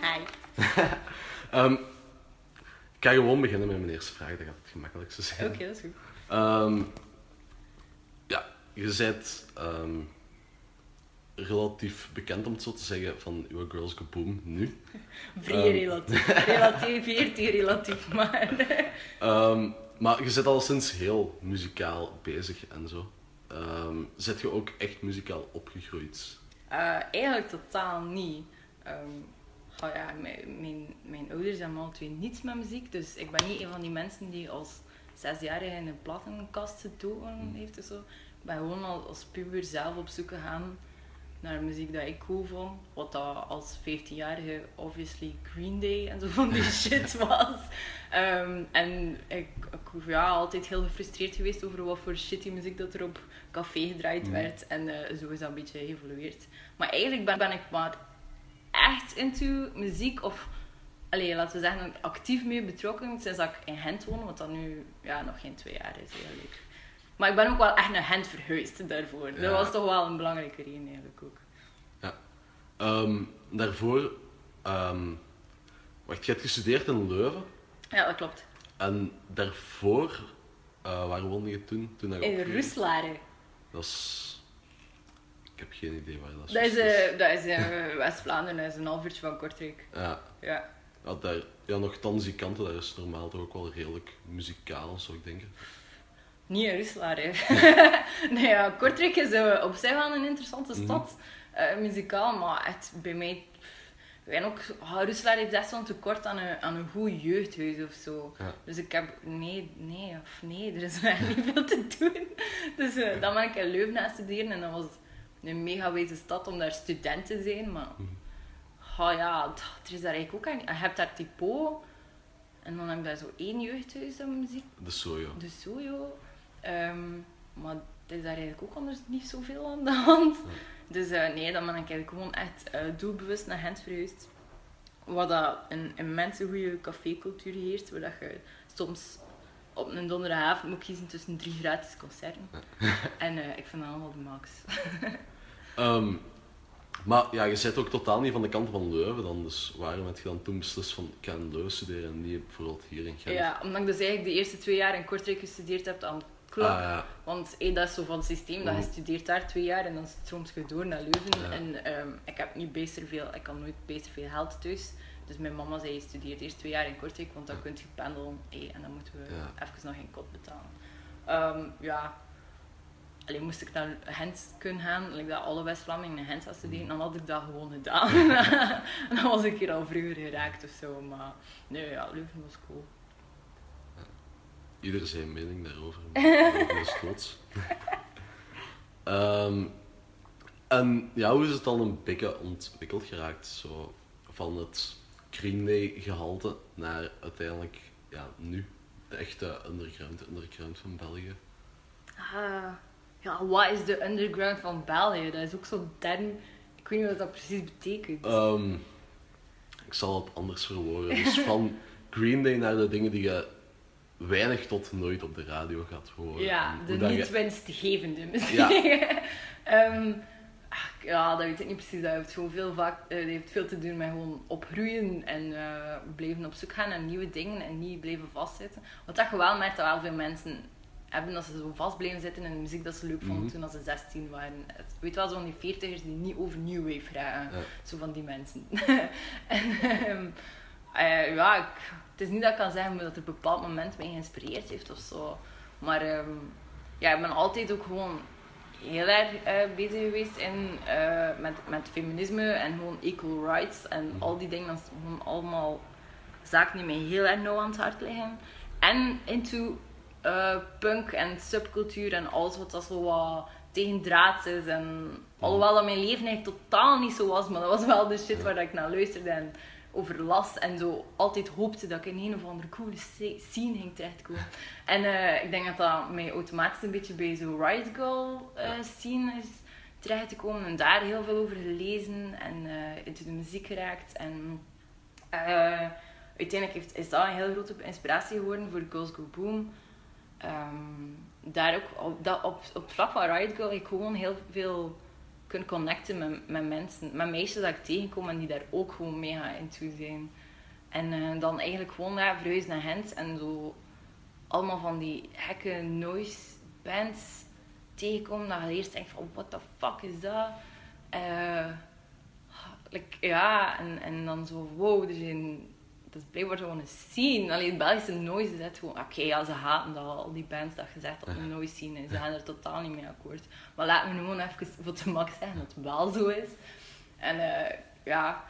Hi. Ehm, ik ga gewoon beginnen met mijn eerste vraag, dat gaat het gemakkelijkste zijn. Oké, dat is goed. Ehm, ja, je bent ehm, relatief bekend om het zo te zeggen van uw Girls Go Boom nu. Vrij relatief. Relativeert die relatief, maar... Maar je bent al sinds heel muzikaal bezig en zo. Ehm zet je ook echt muzikaal opgegroeid? Eh, eigenlijk totaal niet. Ehm, oh ja, mijn, mijn, mijn ouders hebben alle twee niets met muziek, dus ik ben niet een van die mensen die als zesjarige in een plattenkast gedoken heeft of zo. Ik ben gewoon al als puber zelf op zoek gegaan naar muziek dat ik cool vond. Wat dat als 15-jarige obviously Green Day en zo van die shit was. Ehm, en ik, ik ja, altijd heel gefrustreerd geweest over wat voor shitty muziek dat er op café gedraaid werd. En eh, zo is dat een beetje geëvolueerd. Maar eigenlijk ben, ben ik maar echt into muziek of... Allee, laten we zeggen, actief mee betrokken sinds dat ik in Gent woon, wat dat nu ja, nog geen twee jaar is eigenlijk. Maar ik ben ook wel echt naar Gent verhuisd daarvoor. Ja. Dat was toch wel een belangrijke reden eigenlijk ook. Ja. Ehm, daarvoor, ehm, wacht, je hebt gestudeerd in Leuven. Ja, dat klopt. En daarvoor, eh, waar woonde je toen? toen In Roeslaren. Dat is... Ik heb geen idee waar dat is. Dat is, eh, dat is eh, West-Vlaanderen, dat is een half uurtje van Kortrijk. Ja, Ja. ja, daar, ja, nogthans die kanten, daar is normaal toch ook wel redelijk muzikaal, zou ik denken. Niet in Roeslaren. nee, ja, Kortrijk is eh, op zich wel een interessante Mhm. stad. eh, muzikaal, maar echt bij mij... En ook, oh, Roeselare heeft echt zo'n tekort aan een, aan een goed jeugdhuis of zo. Ja. Dus ik heb... Nee, nee, of nee, er is echt niet veel te doen. Dus eh, dan ben ik in Leuven studeren en dat was een mega wijze stad om daar student te zijn, maar... Oh ja, er is daar eigenlijk ook aan... Je hebt daar Typo en dan heb je daar zo één jeugdhuis aan muziek De soja. de sojo. Ehm, maar er is daar eigenlijk ook anders niet zoveel aan de hand. Dus eh, nee, dan ben ik eigenlijk gewoon echt eh, doelbewust naar Gent verhuisd. Wat dat een immense goede cafécultuur heerst, waar dat je soms op een donderdagavond moet kiezen tussen drie gratis concerten. en eh, ik vind dat allemaal de max. Ehm, maar ja, je zit ook totaal niet van de kant van Leuven dan. Dus waarom heb je dan toen beslist van ik ga in Leuven studeren en niet bijvoorbeeld hier in Gent? ja, omdat ik dus eigenlijk de eerste twee jaar in Kortrijk gestudeerd heb aan Ah. Want hey, dat is zo van het systeem, dat je Mhm. studeert daar twee jaar en dan stroomt je door naar Leuven. En ehm, ik heb niet beter veel, ik had nooit beter veel geld thuis. Dus mijn mama zei, je studeert eerst twee jaar in Kortrijk, want dan kun je pendelen. hey, en dan moeten we even nog geen kot betalen. Ehm, ja, Alleen moest ik naar Gent kunnen gaan, like dat alle West-Vlamingen naar Gent gaan studeren, dan had ik dat gewoon gedaan. en dan was ik hier al vroeger geraakt of zo. Maar nee, ja, Leuven was cool. Ieder zijn mening daarover. Dat is groots. Ehm, en ja, hoe is het dan een beetje ontwikkeld geraakt? Zo, van het Green Day gehalte naar uiteindelijk ja, nu de echte underground, underground van België. Ah, ja, wat is de underground van België? Dat is ook zo'n term. Ik weet niet wat dat precies betekent. Ehm, ik zal het anders verwoorden. Dus van Green Day naar de dingen die je weinig tot nooit op de radio gaat horen. ja, de dat je- niet winstgevende misschien. Ja. Ehm, ach, ja, dat weet ik niet precies. Dat heeft, gewoon veel, vaak, eh, dat heeft veel te doen met gewoon opgroeien en eh, blijven op zoek gaan naar nieuwe dingen en niet blijven vastzitten. Wat dat je wel merkt dat wel veel mensen hebben dat ze zo vast blijven zitten in de muziek dat ze leuk vonden Mhm. toen als ze 16 waren. Het- Weet wel, zo'n die 40ers die niet over New Wave. Ja. Zo van die mensen. en ehm, eh, ja, ik, het is niet dat ik kan zeggen dat er een bepaald moment mij geïnspireerd heeft of zo. Maar ehm, ja, ik ben altijd ook gewoon heel erg eh, bezig geweest in, eh, met, met feminisme en gewoon equal rights en al die dingen. Dat is gewoon allemaal zaken die mij heel erg nauw aan het hart liggen. En into eh, punk en subcultuur en alles wat dat zo wat tegendraads is. En alhoewel dat mijn leven eigenlijk totaal niet zo was, maar dat was wel de shit waar ik naar luisterde en over las en zo altijd hoopte dat ik in een of andere coole scene ging terechtkomen. En eh, ik denk dat dat mij automatisch een beetje bij zo'n Riot Girl eh, scene is terechtgekomen en daar heel veel over gelezen en eh into de muziek geraakt. En uiteindelijk heeft, is dat een heel grote inspiratie geworden voor Girls Go Boom. Ehm, daar ook op, dat, op, op het vlak van Riot Girl heb ik gewoon heel veel kunt connecten met, met mensen, met meisjes dat ik tegenkom en die daar ook gewoon mega into zijn. En eh, dan eigenlijk gewoon ja, verhuizen naar Gent en zo allemaal van die gekke noise bands tegenkomen. Dat je eerst denkt van, what the fuck is dat? Eh, ja, en, en dan zo, wow, er zijn... Dat is blijkbaar gewoon een scene. Alleen het Belgische noise is echt gewoon... Oké, ja, ze haten dat al die bands dat gezegd dat een noise scene is. Ze gaan er totaal niet mee akkoord. Maar laat me gewoon even voor de max zeggen dat het wel zo is. En uh, ja...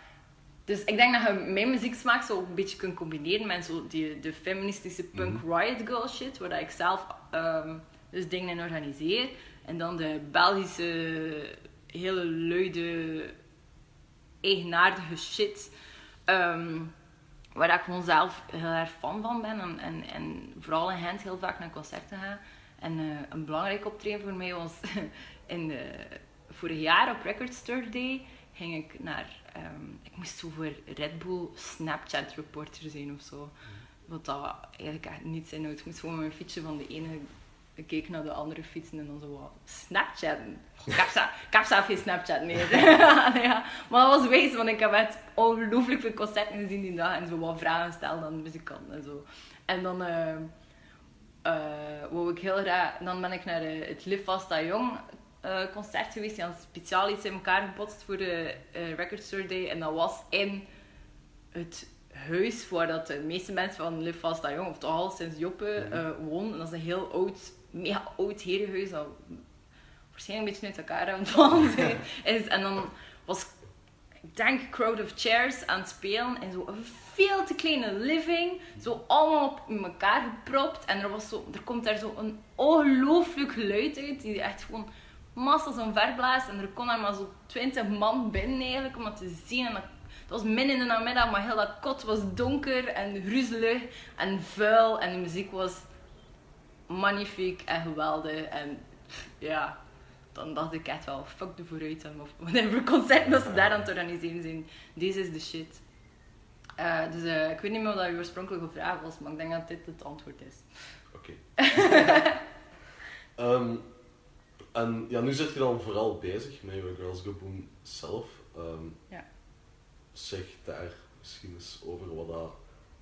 Dus ik denk dat je mijn muzieksmaak zo een beetje kunt combineren met zo die, de feministische punk mhm. riot girl shit, waar ik zelf um, dus dingen in organiseer. En dan de Belgische hele luide, eigenaardige shit. Um, waar ik gewoon zelf heel erg fan van ben. En, en, en vooral in Gent heel vaak naar concerten ga. En uh, een belangrijk optreden voor mij was in de, vorig jaar op Record Store Day ging ik naar... Um, ik moest zo voor Red Bull Snapchat reporter zijn of zo. Wat dat eigenlijk echt niet zijn. Ik moest gewoon mijn fietsje van de ene ik keek naar de andere fietsen en dan zo wat Snapchat. Ik heb, geen Snapchat meer. ja. Maar dat was wees, want ik heb echt ongelooflijk veel concerten gezien die dag en zo wat vragen stellen aan de muzikanten en zo. En dan uh, uh, ik heel graag, dan ben ik naar de, het Live Vasta Jong uh, concert geweest. Die hadden speciaal iets in elkaar gebotst voor de Record Store Day en dat was in het huis waar dat de meeste mensen van Live Vasta Jong, of toch al sinds Joppe, mm wonen. dat is een heel oud mega oud herenhuis dat waarschijnlijk een beetje uit elkaar aan het vallen is. En dan was, ik denk, Crowd of Chairs aan het spelen in zo'n veel te kleine living. Zo allemaal op elkaar gepropt. En er, was zo, er komt daar zo een ongelooflijk geluid uit, die echt gewoon massas verblaast. En er kon er maar zo twintig man binnen eigenlijk, om het te zien. En dat, dat was midden in de namiddag, maar heel dat kot was donker en gruzelig en vuil. En de muziek was magnifiek en geweldig. En ja, dan dacht ik echt wel, fuck de vooruit. Of whatever concert dat ze daar aan het organiseren zijn. Deze is de shit. Uh, dus uh, ik weet niet meer wat je oorspronkelijke vraag was, maar ik denk dat dit het antwoord is. Oké. um, en ja, nu zit je dan vooral bezig met je Girls Go Boom zelf. Um, ja. Zeg daar misschien eens over wat dat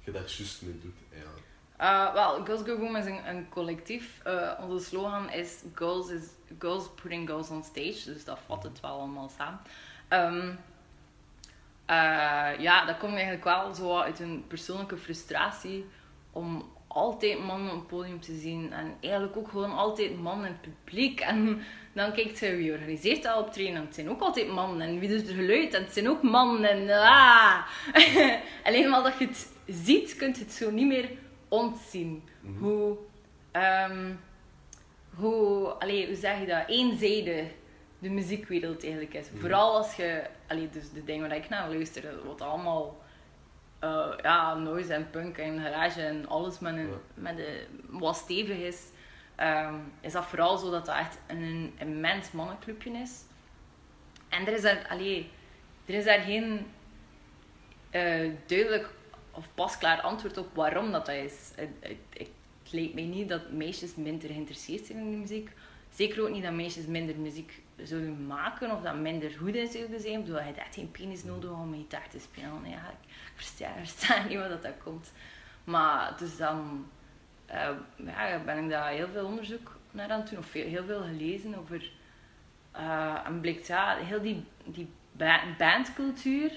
je daar juist mee doet eigenlijk. Uh, wel, Girls Go Boom is een, collectief. Uh, onze slogan is girls, is girls Putting Girls on Stage. Dus dat vat het wel allemaal samen. Um, uh, ja, dat komt eigenlijk wel zo uit een persoonlijke frustratie om altijd mannen op het podium te zien. En eigenlijk ook gewoon altijd mannen in het publiek. En dan kijkt ze wie organiseert dat optreden. En het zijn ook altijd mannen. En wie doet er geluid? En het zijn ook mannen. En ah. Alleen maar dat je het ziet, kunt je het zo niet meer ontzien. Mhm. Hoe, um, hoe, allee, hoe zeg je dat, eenzijdig de muziekwereld eigenlijk is. Mhm. Vooral als je, allee, dus de dingen waar ik naar luister, wat allemaal uh, ja, noise en punk en garage en alles met, een, met de, wat stevig is, um, is dat vooral zo dat dat echt een immens mannenclubje is. En er is daar, allee, er is daar geen uh, duidelijk of pasklaar antwoord op waarom dat, dat is. Het, het, het, lijkt mij niet dat meisjes minder geïnteresseerd zijn in de muziek. Zeker ook niet dat meisjes minder muziek zouden maken of dat minder goed in zouden zijn. Ik bedoel, je hebt geen penis nodig om gitaar te spelen. Ja, ik versta, niet wat dat, komt. Maar dus dan uh, ja, ben ik daar heel veel onderzoek naar aan het. Of heel veel gelezen over... En blijkt ja, heel die, die bandcultuur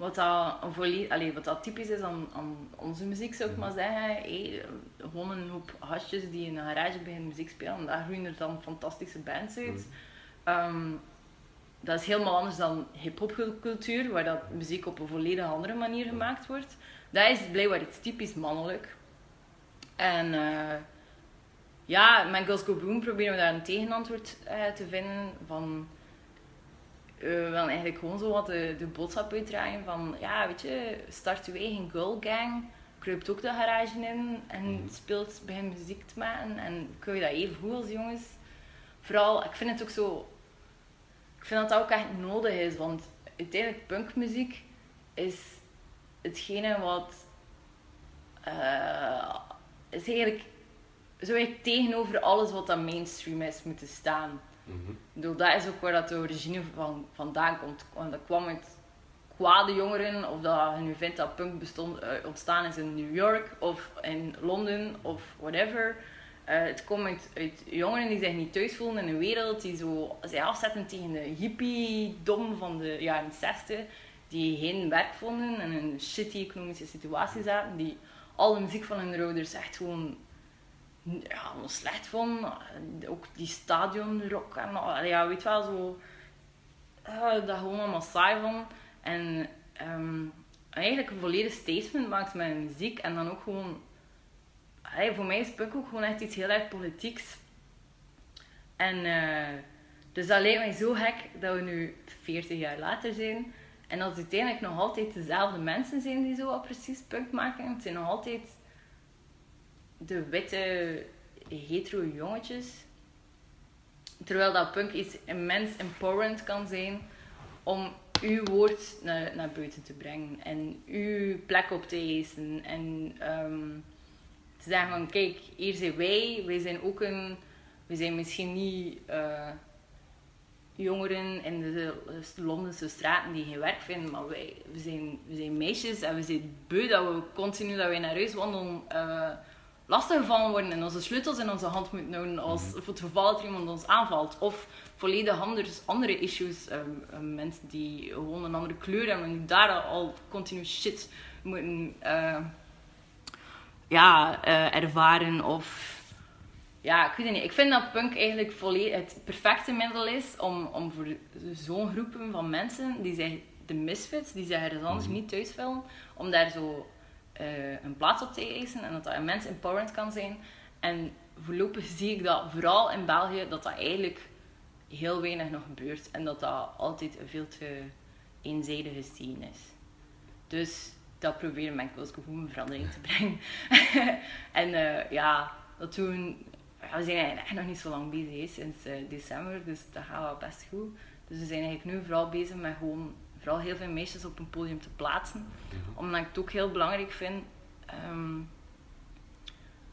wat dat, volledig, wat dat typisch is aan, aan onze muziek, zou ik maar zeggen. Hey, gewoon een hoop hasjes die in een garage beginnen muziek spelen. En daar groeien er dan fantastische bands uit. Ehm, dat is helemaal anders dan hip-hop cultuur, waar dat muziek op een volledig andere manier gemaakt wordt. Dat is blijkbaar iets typisch mannelijk. En uh, ja, met Girls Go Boom proberen we daar een tegenantwoord uh, te vinden van uh, wel eigenlijk gewoon zo wat de, de boodschap uitdragen van, ja, weet je, start je eigen girl gang, kruipt ook de garage in en mm. speelt, begin muziek te maken en kun je dat even goed als jongens. Vooral, ik vind het ook zo, ik vind dat dat ook echt nodig is, want uiteindelijk punkmuziek is hetgene wat, uh, is eigenlijk zou ik tegenover alles wat dat mainstream is moeten staan. Mhm. Dat is ook waar dat de origine van vandaan komt. Dat kwam uit kwade jongeren, of dat nu vindt dat punk bestond, eh, ontstaan is in New York of in Londen of whatever. Eh, het komt uit, uit jongeren die zich niet thuis voelen in een wereld die zo zich afzetten tegen de hippie-dom van de jaren 60, die geen werk vonden en in een shitty economische situatie zaten, die alle muziek van hun ouders echt gewoon ja, slecht vonden. Ook die stadionrock en al- ja, weet wel, zo eh, dat gewoon allemaal saai vond. En ehm, eigenlijk een volledig statement maakt met muziek en dan ook gewoon voor mij is punk ook gewoon echt iets heel erg politieks. En eh, dus dat lijkt mij zo gek dat we nu 40 jaar later zijn. En dat het uiteindelijk nog altijd dezelfde mensen zijn die zo wat precies punk maken. Het zijn nog altijd de witte hetero jongetjes. Terwijl dat punk iets immens empowerend kan zijn om uw woord naar, naar buiten te brengen. En uw plek op te eisen. En ehm, te zeggen van kijk, hier zijn wij. Wij zijn ook een... We zijn misschien niet eh, jongeren in de Londense straten die geen werk vinden, maar wij, we, zijn, we zijn meisjes en we zijn beu dat we continu dat wij naar huis wandelen uh, lastiggevallen worden en onze sleutels in onze hand moeten houden als, voor het geval dat er iemand ons aanvalt. Of volledig anders, andere issues, um, um, mensen die gewoon een andere kleur hebben en die daar al continu shit moeten uh, ja, uh, ervaren of ja, ik weet het niet. Ik vind dat punk eigenlijk volledig het perfecte middel is om, om voor zo'n groepen van mensen die zich de misfits, die zich ergens anders niet thuis willen, om daar zo uh, een plaats op te eisen en dat dat immens empowerend kan zijn. En voorlopig zie ik dat vooral in België dat dat eigenlijk heel weinig nog gebeurt en dat dat altijd veel te eenzijdige scene is. Dus dat proberen mijn gewoon een verandering te brengen. en uh, ja, dat doen we zijn eigenlijk nog niet zo lang bezig, sinds uh, december, dus dat gaat wel best goed. Dus we zijn eigenlijk nu vooral bezig met gewoon vooral heel veel meisjes op een podium te plaatsen. Mm-hmm. Omdat ik het ook heel belangrijk vind um,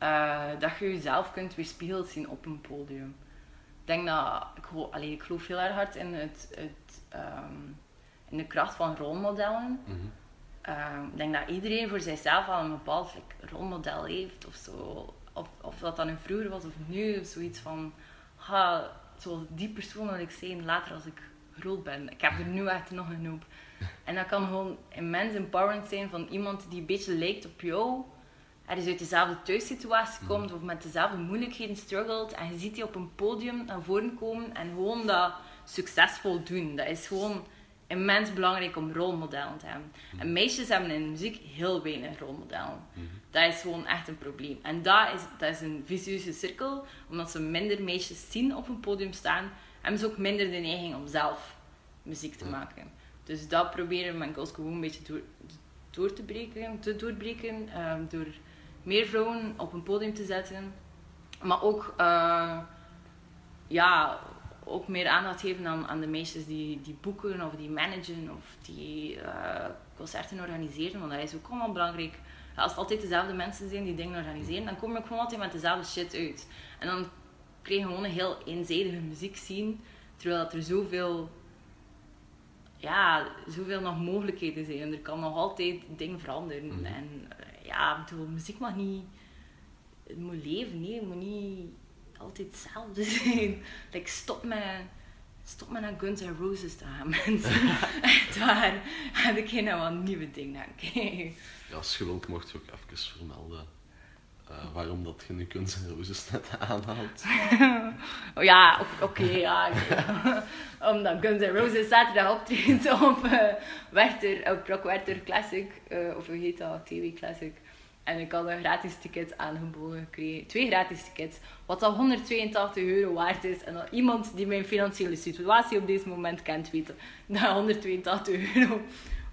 uh, dat je jezelf kunt weerspiegeld zien op een podium. Ik denk dat, ik, geloof, allee, ik geloof heel erg hard in, het, het, um, in de kracht van rolmodellen. Mm-hmm. Uh, ik denk dat iedereen voor zichzelf al een bepaald like, rolmodel heeft of zo of, of dat dan nu vroeger was of nu, of zoiets van, ha, zoals die persoon wil ik zijn later als ik groot ben. Ik heb er nu echt nog een hoop. En dat kan gewoon immens empowerend zijn van iemand die een beetje lijkt op jou, er is uit dezelfde thuissituatie komt of met dezelfde moeilijkheden struggelt en je ziet die op een podium naar voren komen en gewoon dat succesvol doen. Dat is gewoon immens belangrijk om rolmodellen te hebben. En meisjes hebben in muziek heel weinig rolmodellen. Dat is gewoon echt een probleem. En dat is, dat is een vicieuze cirkel, omdat ze minder meisjes zien op een podium staan, hebben ze ook minder de neiging om zelf muziek te maken. Dus dat proberen mijn girls gewoon een beetje door, door te breken, te doorbreken, um, door meer vrouwen op een podium te zetten. Maar ook, uh, ja, ook meer aandacht geven aan, aan de meisjes die, die boeken of die managen of die uh, concerten organiseren. Want dat is ook allemaal belangrijk. Als het altijd dezelfde mensen zijn die dingen organiseren, dan kom je ook gewoon altijd met dezelfde shit uit. En dan je gewoon een heel eenzijdige muziek zien, terwijl dat er zoveel, ja, zoveel nog mogelijkheden zijn. En er kan nog altijd dingen veranderen. Mhm. En uh, ja, ik bedoel, muziek mag niet, het moet leven, nee, het moet niet altijd hetzelfde zijn. like, stop met, stop met naar Guns N' Roses te gaan, mensen. Echt waar. Heb ik geen wat nieuwe dingen aan kijken. Ja, als je wilt, mocht je ook even vermelden waarom dat je nu Guns N' Roses net aanhaalt. ja, oké, ja. Omdat Guns N' Roses zaterdag optreedt op uh, Werther, op Classic, uh, of hoe heet dat, TV Classic. En ik had een gratis ticket aangeboden gekregen. Twee gratis tickets. Wat al 182 euro waard is. En dat iemand die mijn financiële situatie op deze moment kent weten. Dat 182 euro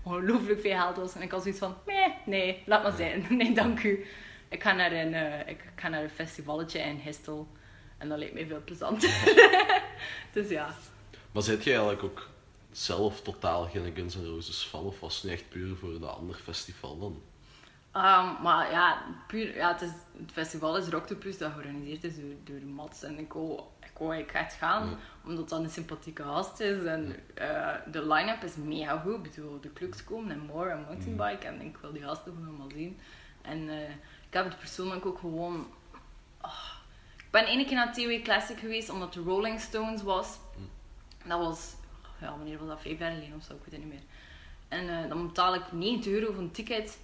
ongelooflijk veel geld was. En ik had zoiets van, nee, nee, laat maar zijn. Nee, dank u. Ik ga naar een, uh, ik ga naar een festivalletje in Histel. En dat leek mij veel plezanter. dus ja. Maar zit je eigenlijk ook zelf totaal geen Guns N' Roses fan? Of was het nu echt puur voor dat ander festival dan? Um, maar ja, puur, ja het, is, het festival is Rocktopus dat georganiseerd is door, door Mats. En ik wou, ik wou eigenlijk echt gaan, omdat dat een sympathieke gast is. En eh, de line-up is mega goed. Ik bedoel, de Kluks komen en More en Mountainbike. En ik wil die gasten gewoon allemaal zien. En eh, ik heb het persoonlijk ook gewoon... ah, ik ben één keer naar TW Classic geweest, omdat de Rolling Stones was. Dat was... Ja, wanneer was dat? Vijf jaar geleden of zo, ik weet het niet meer. En eh, dan betaal ik 90 euro voor een ticket.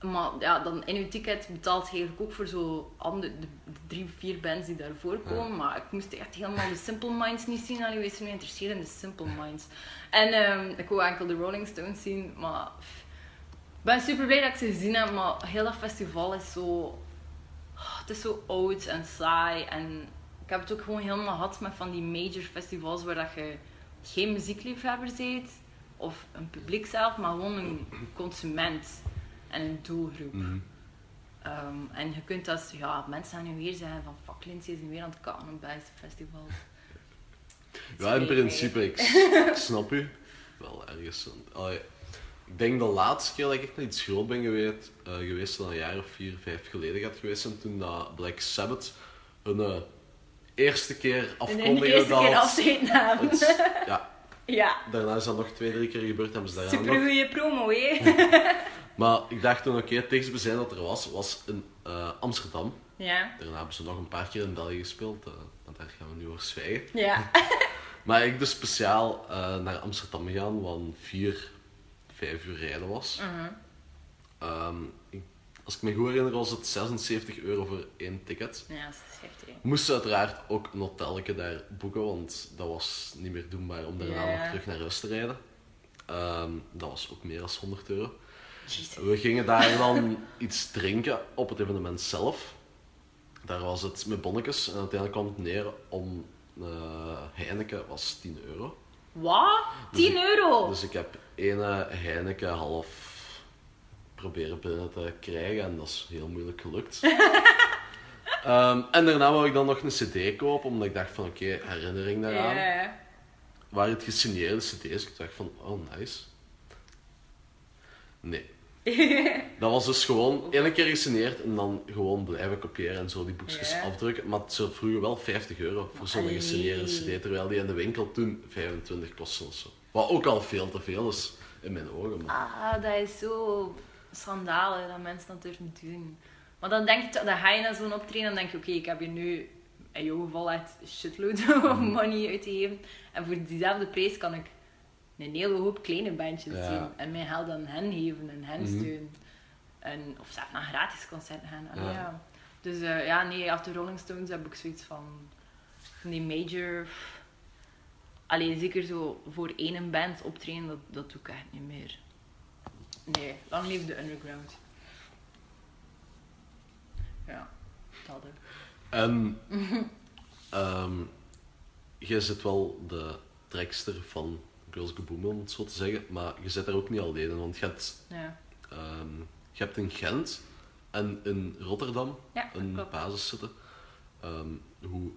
Maar ja, dan in uw ticket betaalt je eigenlijk ook voor zo andere, de, de drie, vier bands die daarvoor komen. Maar ik moest echt helemaal de Simple Minds niet zien. Allee, wees me geïnteresseerd in de Simple Minds. En ehm, ik wou enkel de Rolling Stones zien. Maar ben super blij dat ik ze gezien heb. Maar heel dat festival is zo... ah, Het is zo oud en saai. En ik heb het ook gewoon helemaal gehad met van die major festivals waar dat je geen muziekliefhebber bent. Of een publiek zelf, maar gewoon een consument en een doelgroep. Mhm. Ehm, en je kunt als ja, mensen gaan nu weer zeggen van fuck Lindsay is nu weer aan het op beste festivals. Ja, in principe, ik, snap u. Wel ergens. Allee, ik denk de laatste keer dat ik echt naar iets groot ben geweest, eh, geweest dan een jaar of vier, vijf geleden gaat geweest zijn, toen dat Black Sabbath een eh, eerste keer afkondigde de eerste dat keer namen. het- ja, Ja, daarna is dat nog twee, drie keer gebeurd, hebben ze daarna super nog. goede promo, hè? Maar ik dacht toen, oké, het dichtstbijzijn dat er was, was in eh, Amsterdam. Ja, Daarna hebben ze nog een paar keer in België gespeeld, want daar gaan we nu over zwijgen. ja. Maar ik dus speciaal naar Amsterdam gegaan, een vier, vijf uur rijden was. Mhm. Ehm, ik- als ik me goed herinner, was het 76 euro voor één ticket. Ja, dat is heftig. moesten uiteraard ook een hotelletje daar boeken, want dat was niet meer doenbaar om daarna nog terug naar huis te rijden. Ehm, dat was ook meer dan 100 euro. Jezus. We gingen daar dan iets drinken op het evenement zelf. Daar was het met bonnetjes en uiteindelijk kwam het neer om eh, Heineken was 10 euro. Wat? 10 euro? Dus ik heb ene Heineken half proberen binnen te krijgen en dat is heel moeilijk gelukt. Ehm, en daarna wou ik dan nog een cd kopen, omdat ik dacht van oké, herinnering daaraan. Waar het gesigneerde cd's, ik dacht van oh nice. Nee. Dat was dus gewoon één keer gesigneerd en dan gewoon blijven kopiëren en zo die boekjes Ja. afdrukken. Maar ze vroegen wel 50 euro voor zo'n gesigneerde cd, terwijl die in de winkel toen 25 kostte of zo. Wat ook al veel te veel is in mijn ogen. Maar... Ah, dat is zo schandalig dat mensen dat durven doen. Maar dan denk je, dan ga je naar zo'n optreden en denk je, oké, ik heb hier nu in jouw geval echt shitload of money uitgegeven. En voor diezelfde prijs kan ik een hele hoop kleine bandjes Ja. zien. En mijn geld aan hen geven en hen Mhm. steunen. En, of zelf naar gratis concerten gaan. En Ja. Dus eh, ja, nee, af de Rolling Stones heb ik zoiets van... van die major... Alleen zeker zo voor één band optreden, dat, dat doe ik echt niet meer. Nee, lang leef de underground. Ja, dat ook. En jij zit wel de trekster van Girls Boom, om het zo te zeggen, maar je zit daar ook niet alleen in, want je hebt, Ja, ehm, je hebt in Gent en in Rotterdam ja een klopt. basis zitten. Ehm, hoe,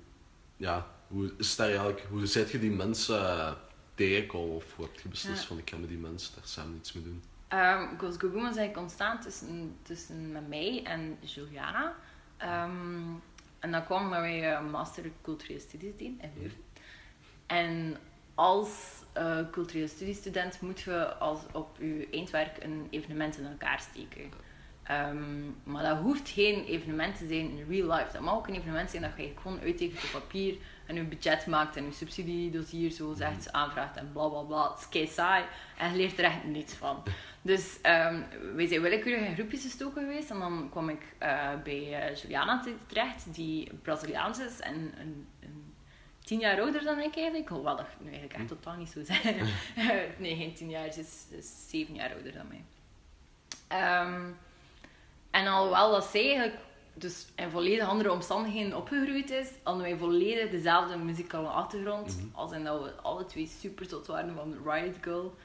ja, hoe is daar eigenlijk, hoe zet je die mensen uh, tegenkomen of hoe heb je beslist Ja. van ik ga met die mensen daar samen iets mee doen? Um, Girls Go Boom is eigenlijk ontstaan tussen, tussen met mij en Juliana. Ehm, en dat kwam omdat wij eh, master culturele studies deden in Leuven. En als eh, culturele studiestudent moet je als op je eindwerk een evenement in elkaar steken. Ehm, maar dat hoeft geen evenement te zijn in real life. Dat mag ook een evenement zijn dat je gewoon uittekent op papier en je budget maakt en je subsidiedossier zo zegt, aanvraagt en bla bla bla. Het is kei saai en je leert er echt niets van. Dus ehm, wij zijn willekeurig in groepjes gestoken geweest en dan kwam ik eh, bij eh, Juliana te- terecht, die Braziliaans is en een, een tien jaar ouder dan ik eigenlijk. Hoewel dat nu eigenlijk echt totaal niet zo zijn. nee, geen tien jaar, ze is, ze is zeven jaar ouder dan mij. Ehm, en alhoewel dat zij eigenlijk dus in volledig andere omstandigheden opgegroeid is, hadden wij volledig dezelfde muzikale achtergrond. Mhm. Als in dat we alle twee super tot waren van Riot Girl.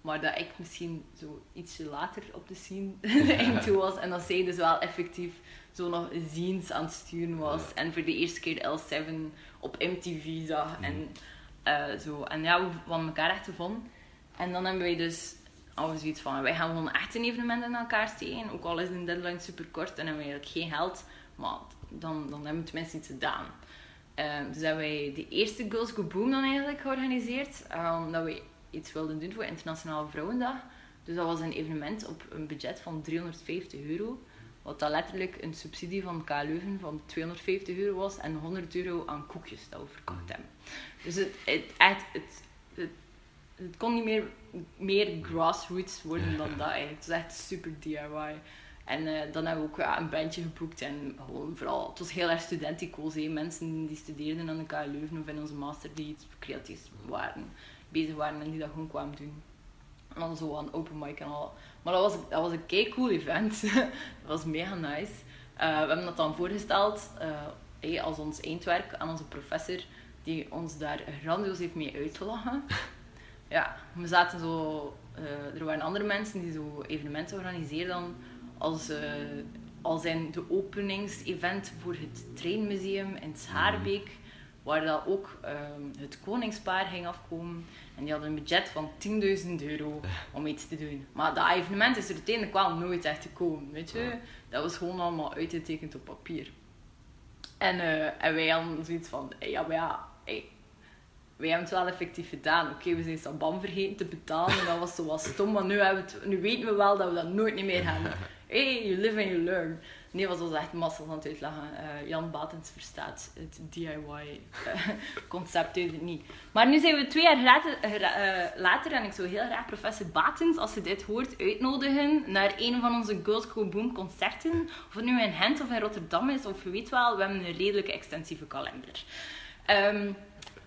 Maar dat ik misschien zo ietsje later op de scene in toe was. En dat zij dus wel effectief zo nog zines aan het sturen was. Ja. En voor de eerste keer L7 op MTV zag. En, eh, zo. en ja, we hadden elkaar echt gevonden. En dan hebben wij dus we zoiets van, wij gaan gewoon echt een evenement in elkaar steken. Ook al is de deadline super kort en hebben we eigenlijk geen geld. Maar dan, dan hebben we tenminste iets gedaan. Ehm, dus hebben wij de eerste Girls Go Boom dan eigenlijk georganiseerd. Um, dat we iets wilden doen voor Internationale Vrouwendag. Dus dat was een evenement op een budget van 350 euro. Wat dat letterlijk een subsidie van KLeuven Leuven van 250 euro was en 100 euro aan koekjes dat we verkocht hebben. Dus het, het, het, het, het, kon niet meer, meer grassroots worden dan dat eigenlijk. Het was echt super DIY. En uh, dan hebben we ook ja, een bandje geboekt en gewoon vooral, het was heel erg studentico's. Mensen die studeerden aan de KU Leuven of in onze master die iets creatiefs waren, bezig waren en die dat gewoon kwamen doen. En dan zo aan open mic en al. Maar dat was, dat was een kei cool event. dat was mega nice. Uh, we hebben dat dan voorgesteld uh, als ons eindwerk aan onze professor, die ons daar grandioos heeft mee uitgelachen. ja, we zaten zo... Uh, er waren andere mensen die zo evenementen organiseerden als, als zijn de openingsevent voor het Treinmuseum in Schaarbeek, waar dat ook het koningspaar ging afkomen. En die hadden een budget van 10.000 euro om iets te doen. Maar dat evenement is er uiteindelijk wel nooit echt gekomen, weet je. Dat was gewoon allemaal uitgetekend op papier. En, uh, en wij hadden zoiets van, ja, maar ja, hey, wij hebben het wel effectief gedaan. Oké, we zijn Sabam vergeten te betalen. En dat was zo wat stom, maar nu, hebben het, nu weten we wel dat we dat nooit meer gaan Hey, you live and you learn. Nee, was ons echt massas aan het uitleggen. Uh, Jan Batens verstaat het DIY-concept uh, niet. Maar nu zijn we twee jaar later, uh, later en ik zou heel graag professor Batens, als je dit hoort, uitnodigen naar een van onze Girls Go Boom concerten. Of het nu in Gent of in Rotterdam is, of je weet wel, we hebben een redelijke extensieve kalender. Um,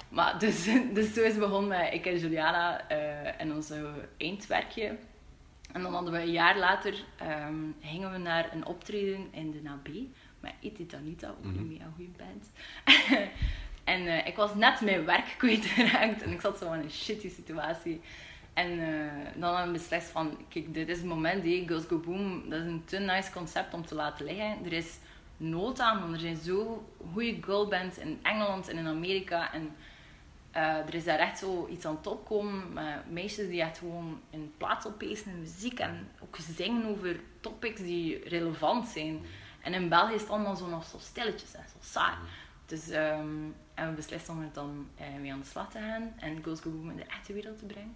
maar dus, dus zo is begonnen met ik en Juliana en onze eindwerkje. En dan hadden we een jaar later, um, gingen we naar een optreden in de NAB. Met Ititanita, ook mm -hmm. een goede band. en uh, ik was net mijn werk kwijtgeraakt en ik zat zo in een shitty situatie. En uh, dan hebben we beslist van, kijk, dit is het moment, hey, Girls Go Boom, dat is een te nice concept om te laten liggen. Er is nood aan, want er zijn zo goede girlbands in Engeland en in Amerika. En uh, er is daar echt zo iets aan het opkomen met meisjes die echt gewoon in plaats oppezen in muziek en ook zingen over topics die relevant zijn. En in België is het allemaal zo nog zo stilletjes en zo saai. Dus um, en we beslisten om er dan uh, mee aan de slag te gaan en Girls Go Boom in de echte wereld te brengen.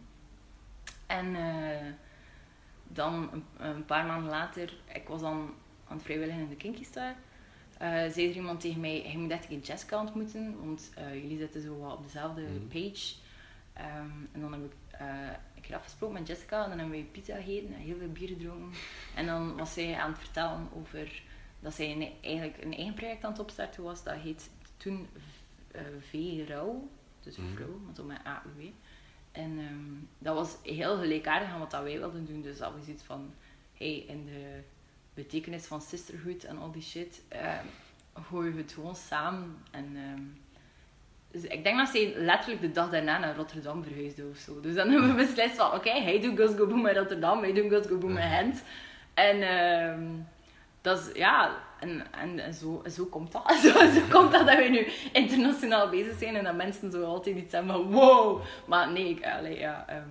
En uh, dan een, een, paar maanden later, ik was dan aan het vrijwilligen in de Kinky. Uh, zei er iemand tegen mij, je moet echt een Jessica ontmoeten, want uh, jullie zitten zo wat op dezelfde mm. page. Um, en dan heb ik, uh, ik afgesproken met Jessica en dan hebben we pizza gegeten en heel veel bier gedronken. En dan was zij aan het vertellen over dat zij een, eigenlijk een eigen project aan het opstarten was. Dat heet toen V-Rouw, dus mm. vrouw, maar zo met AUW. En um, dat was heel gelijkaardig aan wat dat wij wilden doen. Dus dat was iets van, hey, in de betekenis van sisterhood en al die shit, uh, gooi je het gewoon samen. En, uh, dus ik denk dat zij letterlijk de dag daarna naar Rotterdam verhuisde of zo. Dus dan hebben we beslist van, oké, hij doet Girls Go Boom in Rotterdam, wij doen Girls Go Boom in Gent. En uh, dat is, ja, en, en, zo, zo komt dat. Zo, zo komt dat dat wij nu internationaal bezig zijn en dat mensen zo altijd iets zeggen van, wow. Maar nee, ik, allee, ja, ehm,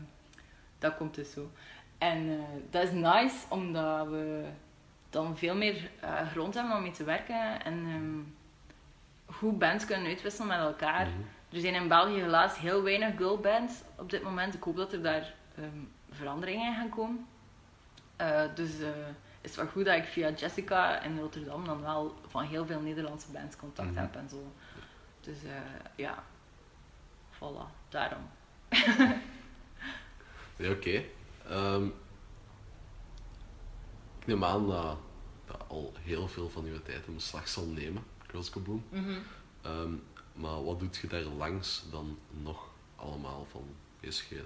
dat komt dus zo. En eh, dat is nice, omdat we dan veel meer uh, grond hebben om mee te werken. En um, goed bands kunnen uitwisselen met elkaar. Mhm. Er zijn in België helaas heel weinig girlbands op dit moment. Ik hoop dat er daar um, veranderingen gaan komen. Uh, dus uh, is het wel goed dat ik via Jessica in Rotterdam dan wel van heel veel Nederlandse bands contact mm heb en zo. Dus ja, voilà, daarom. ja, oké. Okay. Um, ik neem aan dat dat al heel veel van uw tijd in beslag zal nemen, Girls Go Boom. Mm um, maar wat doet je daar langs dan nog allemaal van bezig uh,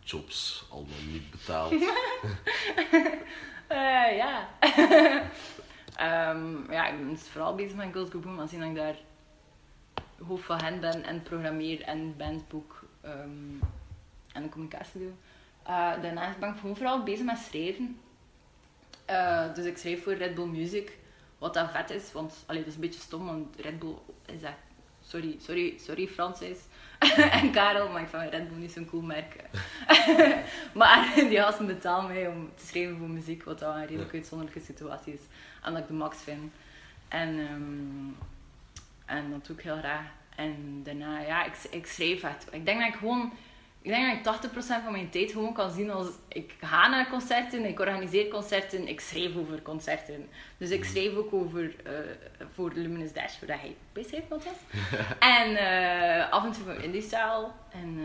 jobs al dan niet betaald? uh, ja. um, ja, ik ben dus vooral bezig met Girls Go Boom, als ik daar hoofd van hen ben en programmeer en bandboek um, en communicatie doe. Uh, daarnaast ben ik gewoon vooral bezig met schrijven. Uh, dus ik schreef voor Red Bull Music. Wat dat vet is, want allee, dat is een beetje stom, want Red Bull is echt Sorry, sorry, sorry Francis en Karel, maar ik vind Red Bull niet zo'n cool merk. maar die gasten betalen mij om te schrijven voor muziek, wat dan een redelijk uitzonderlijke situatie is. En dat ik de max vind. En, um, en dat doe ik heel graag. En daarna, ja, ik, ik schrijf het. Ik denk dat ik gewoon ik denk dat ik 80% van mijn tijd gewoon kan zien als ik ga naar concerten, ik organiseer concerten, ik schrijf over concerten. Dus ik schrijf ook over uh, voor Luminous Dash, waar hij bij schrijft, was. en uh, af en toe voor Indie Style. En,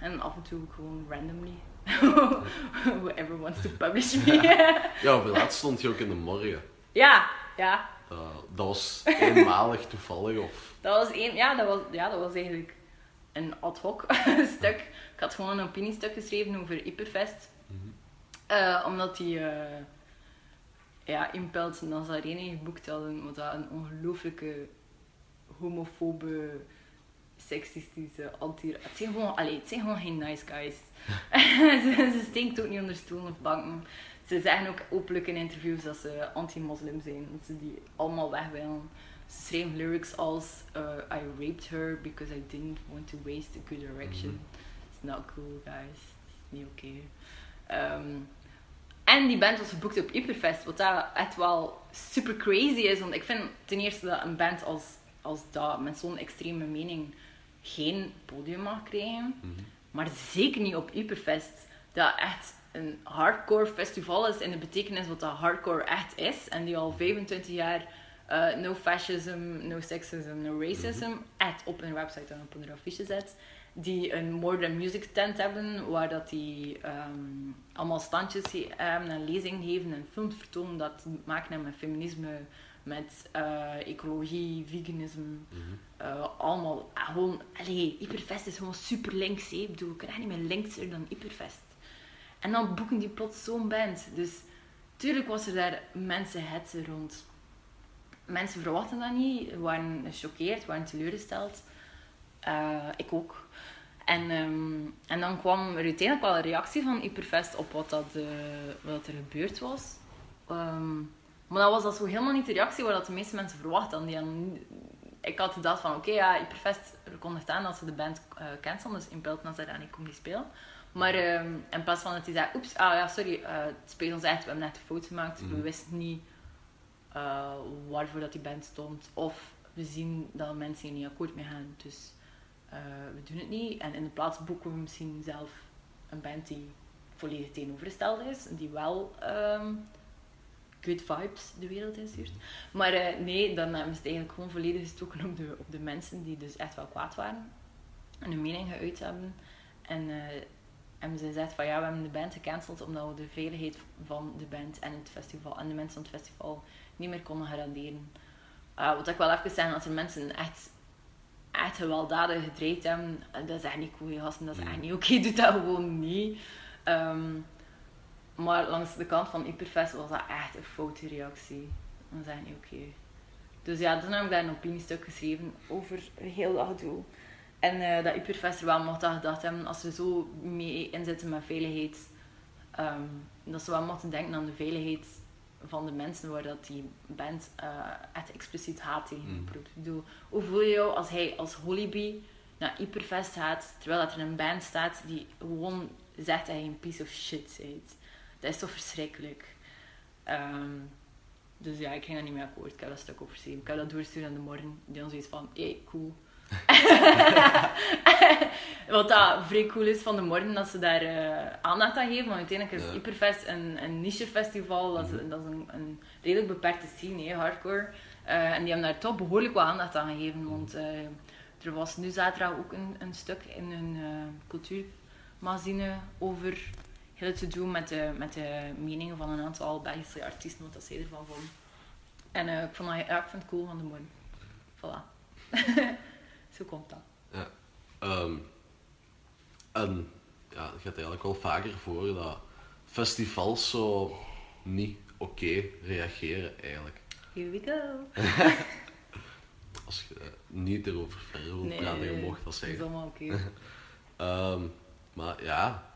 en af en toe gewoon randomly. Whoever wants to publish me. ja, op laatst stond je ook in de morgen. Ja, ja. dat was eenmalig toevallig, of? Dat was één, ja, dat was, ja, dat was eigenlijk een ad hoc stuk. Ik had gewoon een opiniestuk geschreven over Hyperfest. Mm omdat die uh, ja, Impelt Nazarene geboekt hadden, wat dat een ongelooflijke homofobe, sexistische, anti... Het zijn gewoon, allee, het zijn gewoon geen nice guys. ze, ze stinkt ook niet onder stoelen of banken. Ze zeggen ook openlijk in interviews dat ze anti-moslim zijn. Dat ze die allemaal weg willen. Ze schreef lyrics als uh, I raped her because I didn't want to waste a good erection. Mm It's not cool, guys. It's niet oké. Okay. Um, en die band was geboekt op Hyperfest, wat dat echt wel super crazy is. Want ik vind ten eerste dat een band als, als dat met zo'n extreme mening geen podium mag krijgen. Mm -hmm. Maar zeker niet op Hyperfest. Dat echt een hardcore festival is in de betekenis wat dat hardcore echt is. En die al 25 jaar uh, no fascism, no sexism, no racism. Mm op hun website en op hun affiche zet. Die een modern music tent hebben, waar dat die um, allemaal standjes hebben en lezingen geven en films vertonen dat maken hebben met feminisme, met uh, ecologie, veganisme. Mm -hmm. uh, allemaal gewoon, allee, Hyperfest is gewoon super links. Ik bedoel, ik krijg niet meer linkser dan Hyperfest. En dan boeken die plots zo'n band. Dus tuurlijk was er daar mensen hetsen rond mensen verwachten dat niet, waren gechoqueerd, waren teleurgesteld. Uh, ik ook. En, um, en dan kwam er uiteindelijk wel een reactie van Hyperfest op wat, dat, uh, wat er gebeurd was. Um, maar dat was dat zo helemaal niet de reactie waar dat de meeste mensen verwachten. Die dan, ik had gedacht van, oké, okay, ja, Hyperfest kondigt aan dat ze de band uh, cancelen, dus in Pelt daar niet komt die spelen. Maar um, in plaats van dat hij zei, oeps, ah ja, sorry, het speelt ons echt, we hebben net een fout gemaakt, mm. we wisten niet uh, waarvoor dat die band stond. Of we zien dat mensen hier niet akkoord mee gaan, dus uh, we doen het niet. En in de plaats boeken we misschien zelf een band die volledig tegenovergesteld is. Die wel um, good vibes de wereld instuurt. Maar uh, nee, dan hebben ze het eigenlijk gewoon volledig gestoken op de, op de mensen die dus echt wel kwaad waren. En hun mening geuit hebben. En en ze zegt van ja, we hebben de band gecanceld omdat we de veiligheid van de band en het festival en de mensen van het festival niet meer konden garanderen. Uh, wat ik wel even zeggen, als er mensen echt, echt gewelddadig gedreigd hebben, eh, dat is echt niet cool, gasten, dat is echt niet oké, okay, doe dat gewoon niet. Um, maar langs de kant van Hyperfest was dat echt een foute reactie. Dat is echt niet oké. Okay. Dus ja, toen heb ik daar een opiniestuk geschreven over heel dat gedoe. En uh, dat Hyperfest er wel mocht dat gedacht hebben, als ze zo mee inzetten met veiligheid, um, dat ze wel mochten denken aan de veiligheid van de mensen waar dat die band uh, echt expliciet haat tegen mm. Ik bedoel, hoe voel je jou als hij als Hollybee naar Hyperfest gaat, terwijl dat er een band staat die gewoon zegt dat hij een piece of shit bent. Dat is toch verschrikkelijk. Um, dus ja, ik ging daar niet mee akkoord. Ik heb dat stuk overschreven. Ik heb dat doorgestuurd aan de morgen. Die dan zoiets van, hé, hey, cool. Wat dat vrij cool is van de morgen, dat ze daar uh, aandacht aan geven. Want uiteindelijk is ja. Hyperfest een, een niche-festival. Dat, is, dat is een, een redelijk beperkte scene, hè, hardcore. Uh, en die hebben daar toch behoorlijk wat aandacht aan gegeven. Want uh, er was nu zaterdag ook een, een stuk in een cultuurmagazine over heel te doen met de, met de meningen van een aantal Belgische artiesten, wat dat zij ervan vonden. En ik, vond dat, ja, ik vond het cool van de morgen. Voilà. Zo komt dat. Ja. Um, en ja, het gaat eigenlijk wel vaker voor dat festivals zo niet oké okay reageren eigenlijk. Here we go. Als je niet erover verder wil nee, praten, je mocht dat zeggen. Dat is allemaal oké. Okay. um, maar ja,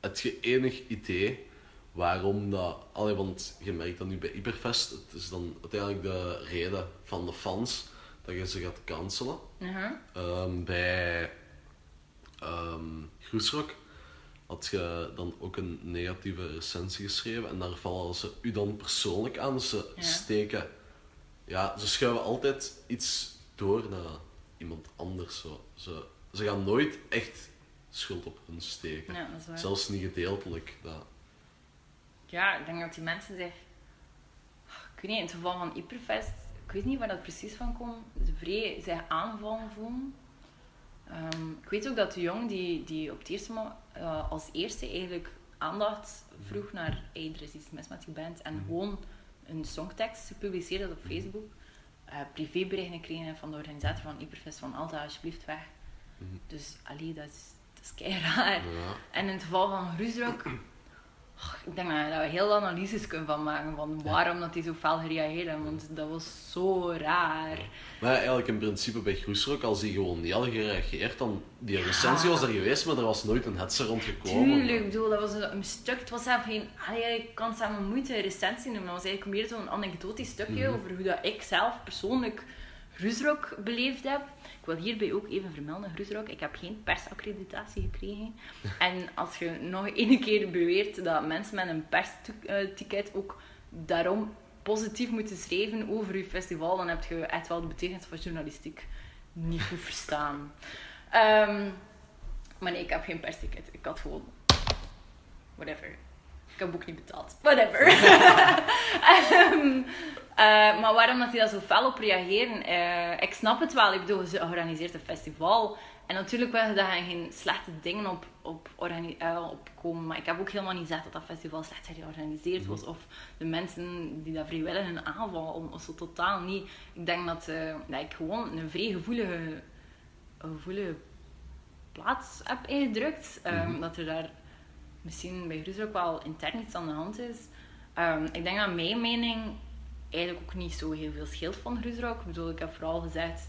heb je enig idee waarom dat... Allee, want je merkt dat nu bij Hyperfest, het is dan uiteindelijk de reden van de fans dat je ze gaat cancelen. Mhm. Ehm, bij ehm Groesrock had je dan ook een negatieve recensie geschreven en daar vallen ze u dan persoonlijk aan. Dus ze Ja. steken, ja, ze schuiven altijd iets door naar iemand anders. Zo. Ze, ze gaan nooit echt schuld op hun steken. Ja, dat is waar. Zelfs niet gedeeltelijk. Dat, Ja, ik denk dat die mensen zich... Ik weet niet, in het geval van Hyperfest, ik weet niet waar dat precies van komt, ze vrij zich aangevallen voelen. Ehm, ik weet ook dat de jong die, die op het eerste eh, als eerste eigenlijk aandacht vroeg naar hey, er is iets mis met die band en gewoon een songtekst gepubliceerd had op Facebook. eh privéberichten kregen van de organisator van Hyperfest van Alta, alsjeblieft weg. Mhm. Dus allee, dat is, dat is raar. ja. En in het geval van Groesrock, ach, ik denk dat we daar heel analyses kunnen van maken van waarom dat die zo fel gereageerd want dat was zo raar. Maar eigenlijk in principe bij Groesrock, als die gewoon niet hadden gereageerd, dan die recensie was er geweest, maar er was nooit een hetze rondgekomen. Tuurlijk, ik bedoel, dat was een, een stuk, het was zelf geen, ik kan het samen moeite een recensie noemen, dat was eigenlijk meer zo'n anekdotisch stukje over hoe dat ik zelf persoonlijk Groesrock beleefd heb. Ik wil hierbij ook even vermelden, Groesrock, ik heb geen persaccreditatie gekregen. En als je nog ene keer beweert dat mensen met een persticket ook daarom positief moeten schrijven over je festival, dan heb je echt wel de betekenis van journalistiek niet goed verstaan. Ehm, maar nee, ik heb geen persticket. Ik had gewoon... Whatever. Ik heb ook niet betaald. Whatever. Ehm, eh, maar waarom dat die daar zo fel op reageren? eh, ik snap het wel. Ik bedoel, ze organiseert een festival. En natuurlijk wil je daar geen slechte dingen op, op, eh, op komen. Maar ik heb ook helemaal niet gezegd dat dat festival slecht georganiseerd was. Of de mensen die dat vrijwillig hun aanvallen. Of, zo totaal niet. Ik denk dat, dat ik gewoon een vrij gevoelige, gevoelige plaats heb ingedrukt. Ehm, Dat er daar misschien bij Grus ook wel intern iets aan de hand is. Ehm, ik denk dat mijn mening eigenlijk ook niet zo heel veel scheelt van Grusrock. Ik bedoel, ik heb vooral gezegd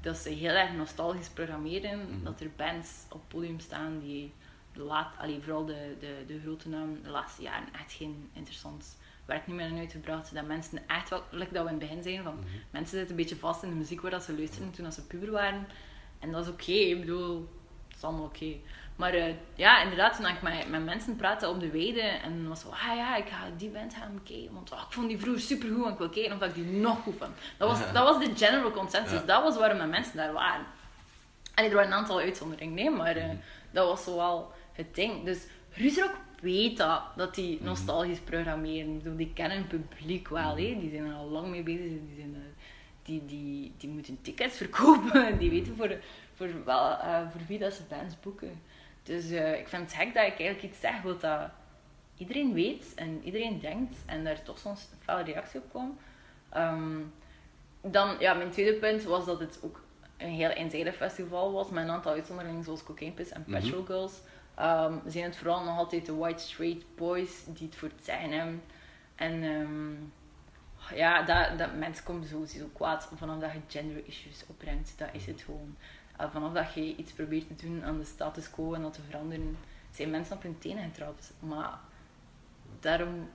dat ze heel erg nostalgisch programmeren. Dat er bands op het podium staan die de laat, allee, vooral de, de, de grote namen de laatste jaren echt geen interessant werk niet meer hebben uitgebracht. Dat mensen echt wel, like dat we in het begin zijn, van mensen zitten een beetje vast in de muziek waar dat ze luisterden toen dat ze puber waren. En dat is oké, ik bedoel, het is allemaal oké. Maar eh, ja, inderdaad, toen ik met, met mensen praatte op de weide en was zo, ah ja, ik ga die band gaan kijken, want oh, ik vond die vroeger supergoed en ik wil kijken of ik die nog goed vond. Dat was, dat was de general consensus, Ja. dat was waarom de mensen daar waren. En er waren een aantal uitzonderingen, nee, maar Mhm. eh, dat was zo wel het ding. Dus Ruusrock weet dat, dat die Mhm. nostalgisch programmeren. Ik bedoel, die kennen hun publiek wel, Mhm. hè. die zijn er al lang mee bezig. Die, zijn, eh, die, die, die moeten tickets verkopen, die weten voor, voor, wel, voor wie dat ze bands boeken. Dus eh, ik vind het gek dat ik eigenlijk iets zeg wat dat iedereen weet en iedereen denkt en daar toch soms een felle reactie op kwam. Ehm, dan, ja, mijn tweede punt was dat het ook een heel eenzijdig festival was, met een aantal uitzonderingen zoals Cocaine Piss en Mhm. Petrol Girls. Ehm, zijn het vooral nog altijd de white straight boys die het voor het zeggen hebben. En ehm, ja, dat, dat, mensen komen sowieso kwaad vanaf dat je gender issues opbrengt. Dat is het gewoon. Uh, vanaf dat je iets probeert te doen aan de status quo en dat te veranderen, zijn mensen op hun tenen getrapt. Maar daarom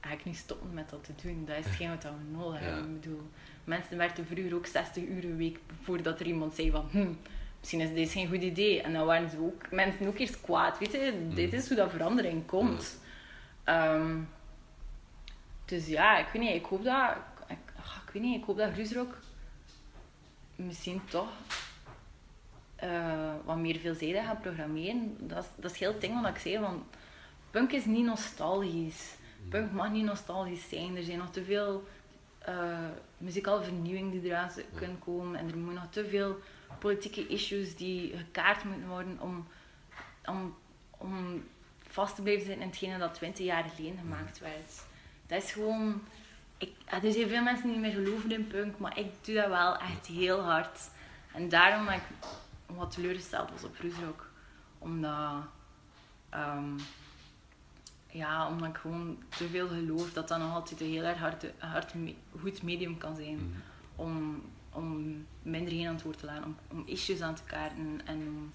ga ik niet stoppen met dat te doen. Dat is hetgeen wat we nodig Ja. hebben. Ik bedoel, mensen werkten vroeger ook 60 uur een week voordat er iemand zei van hm, misschien is dit geen goed idee. En dan waren ze ook, mensen ook eerst kwaad. Weet je, dit is hoe dat verandering komt. Ehm, dus ja, ik weet niet, ik hoop dat, ik, ach, ik weet niet, ik hoop dat Grusrock misschien toch eh, wat meer veelzijdig gaat programmeren. Dat is, dat is heel het ding wat ik zei, van punk is niet nostalgisch. Punk mag niet nostalgisch zijn. Er zijn nog te veel eh, muzikale vernieuwing die eraan z- kunnen komen. En er moeten nog te veel politieke issues die gekaart moeten worden om, om, om vast te blijven zitten in hetgene dat 20 jaar geleden gemaakt werd. Dat is gewoon... Ik, er zijn veel mensen die niet meer geloven in punk, maar ik doe dat wel echt heel hard. En daarom dat ik wat teleurgesteld was op Roesrock. Omdat... ehm, ja, omdat ik gewoon te veel geloof dat dat nog altijd een heel erg hard, hard me- goed medium kan zijn. Om, om minder heen aan het woord te laten, om, om issues aan te kaarten. En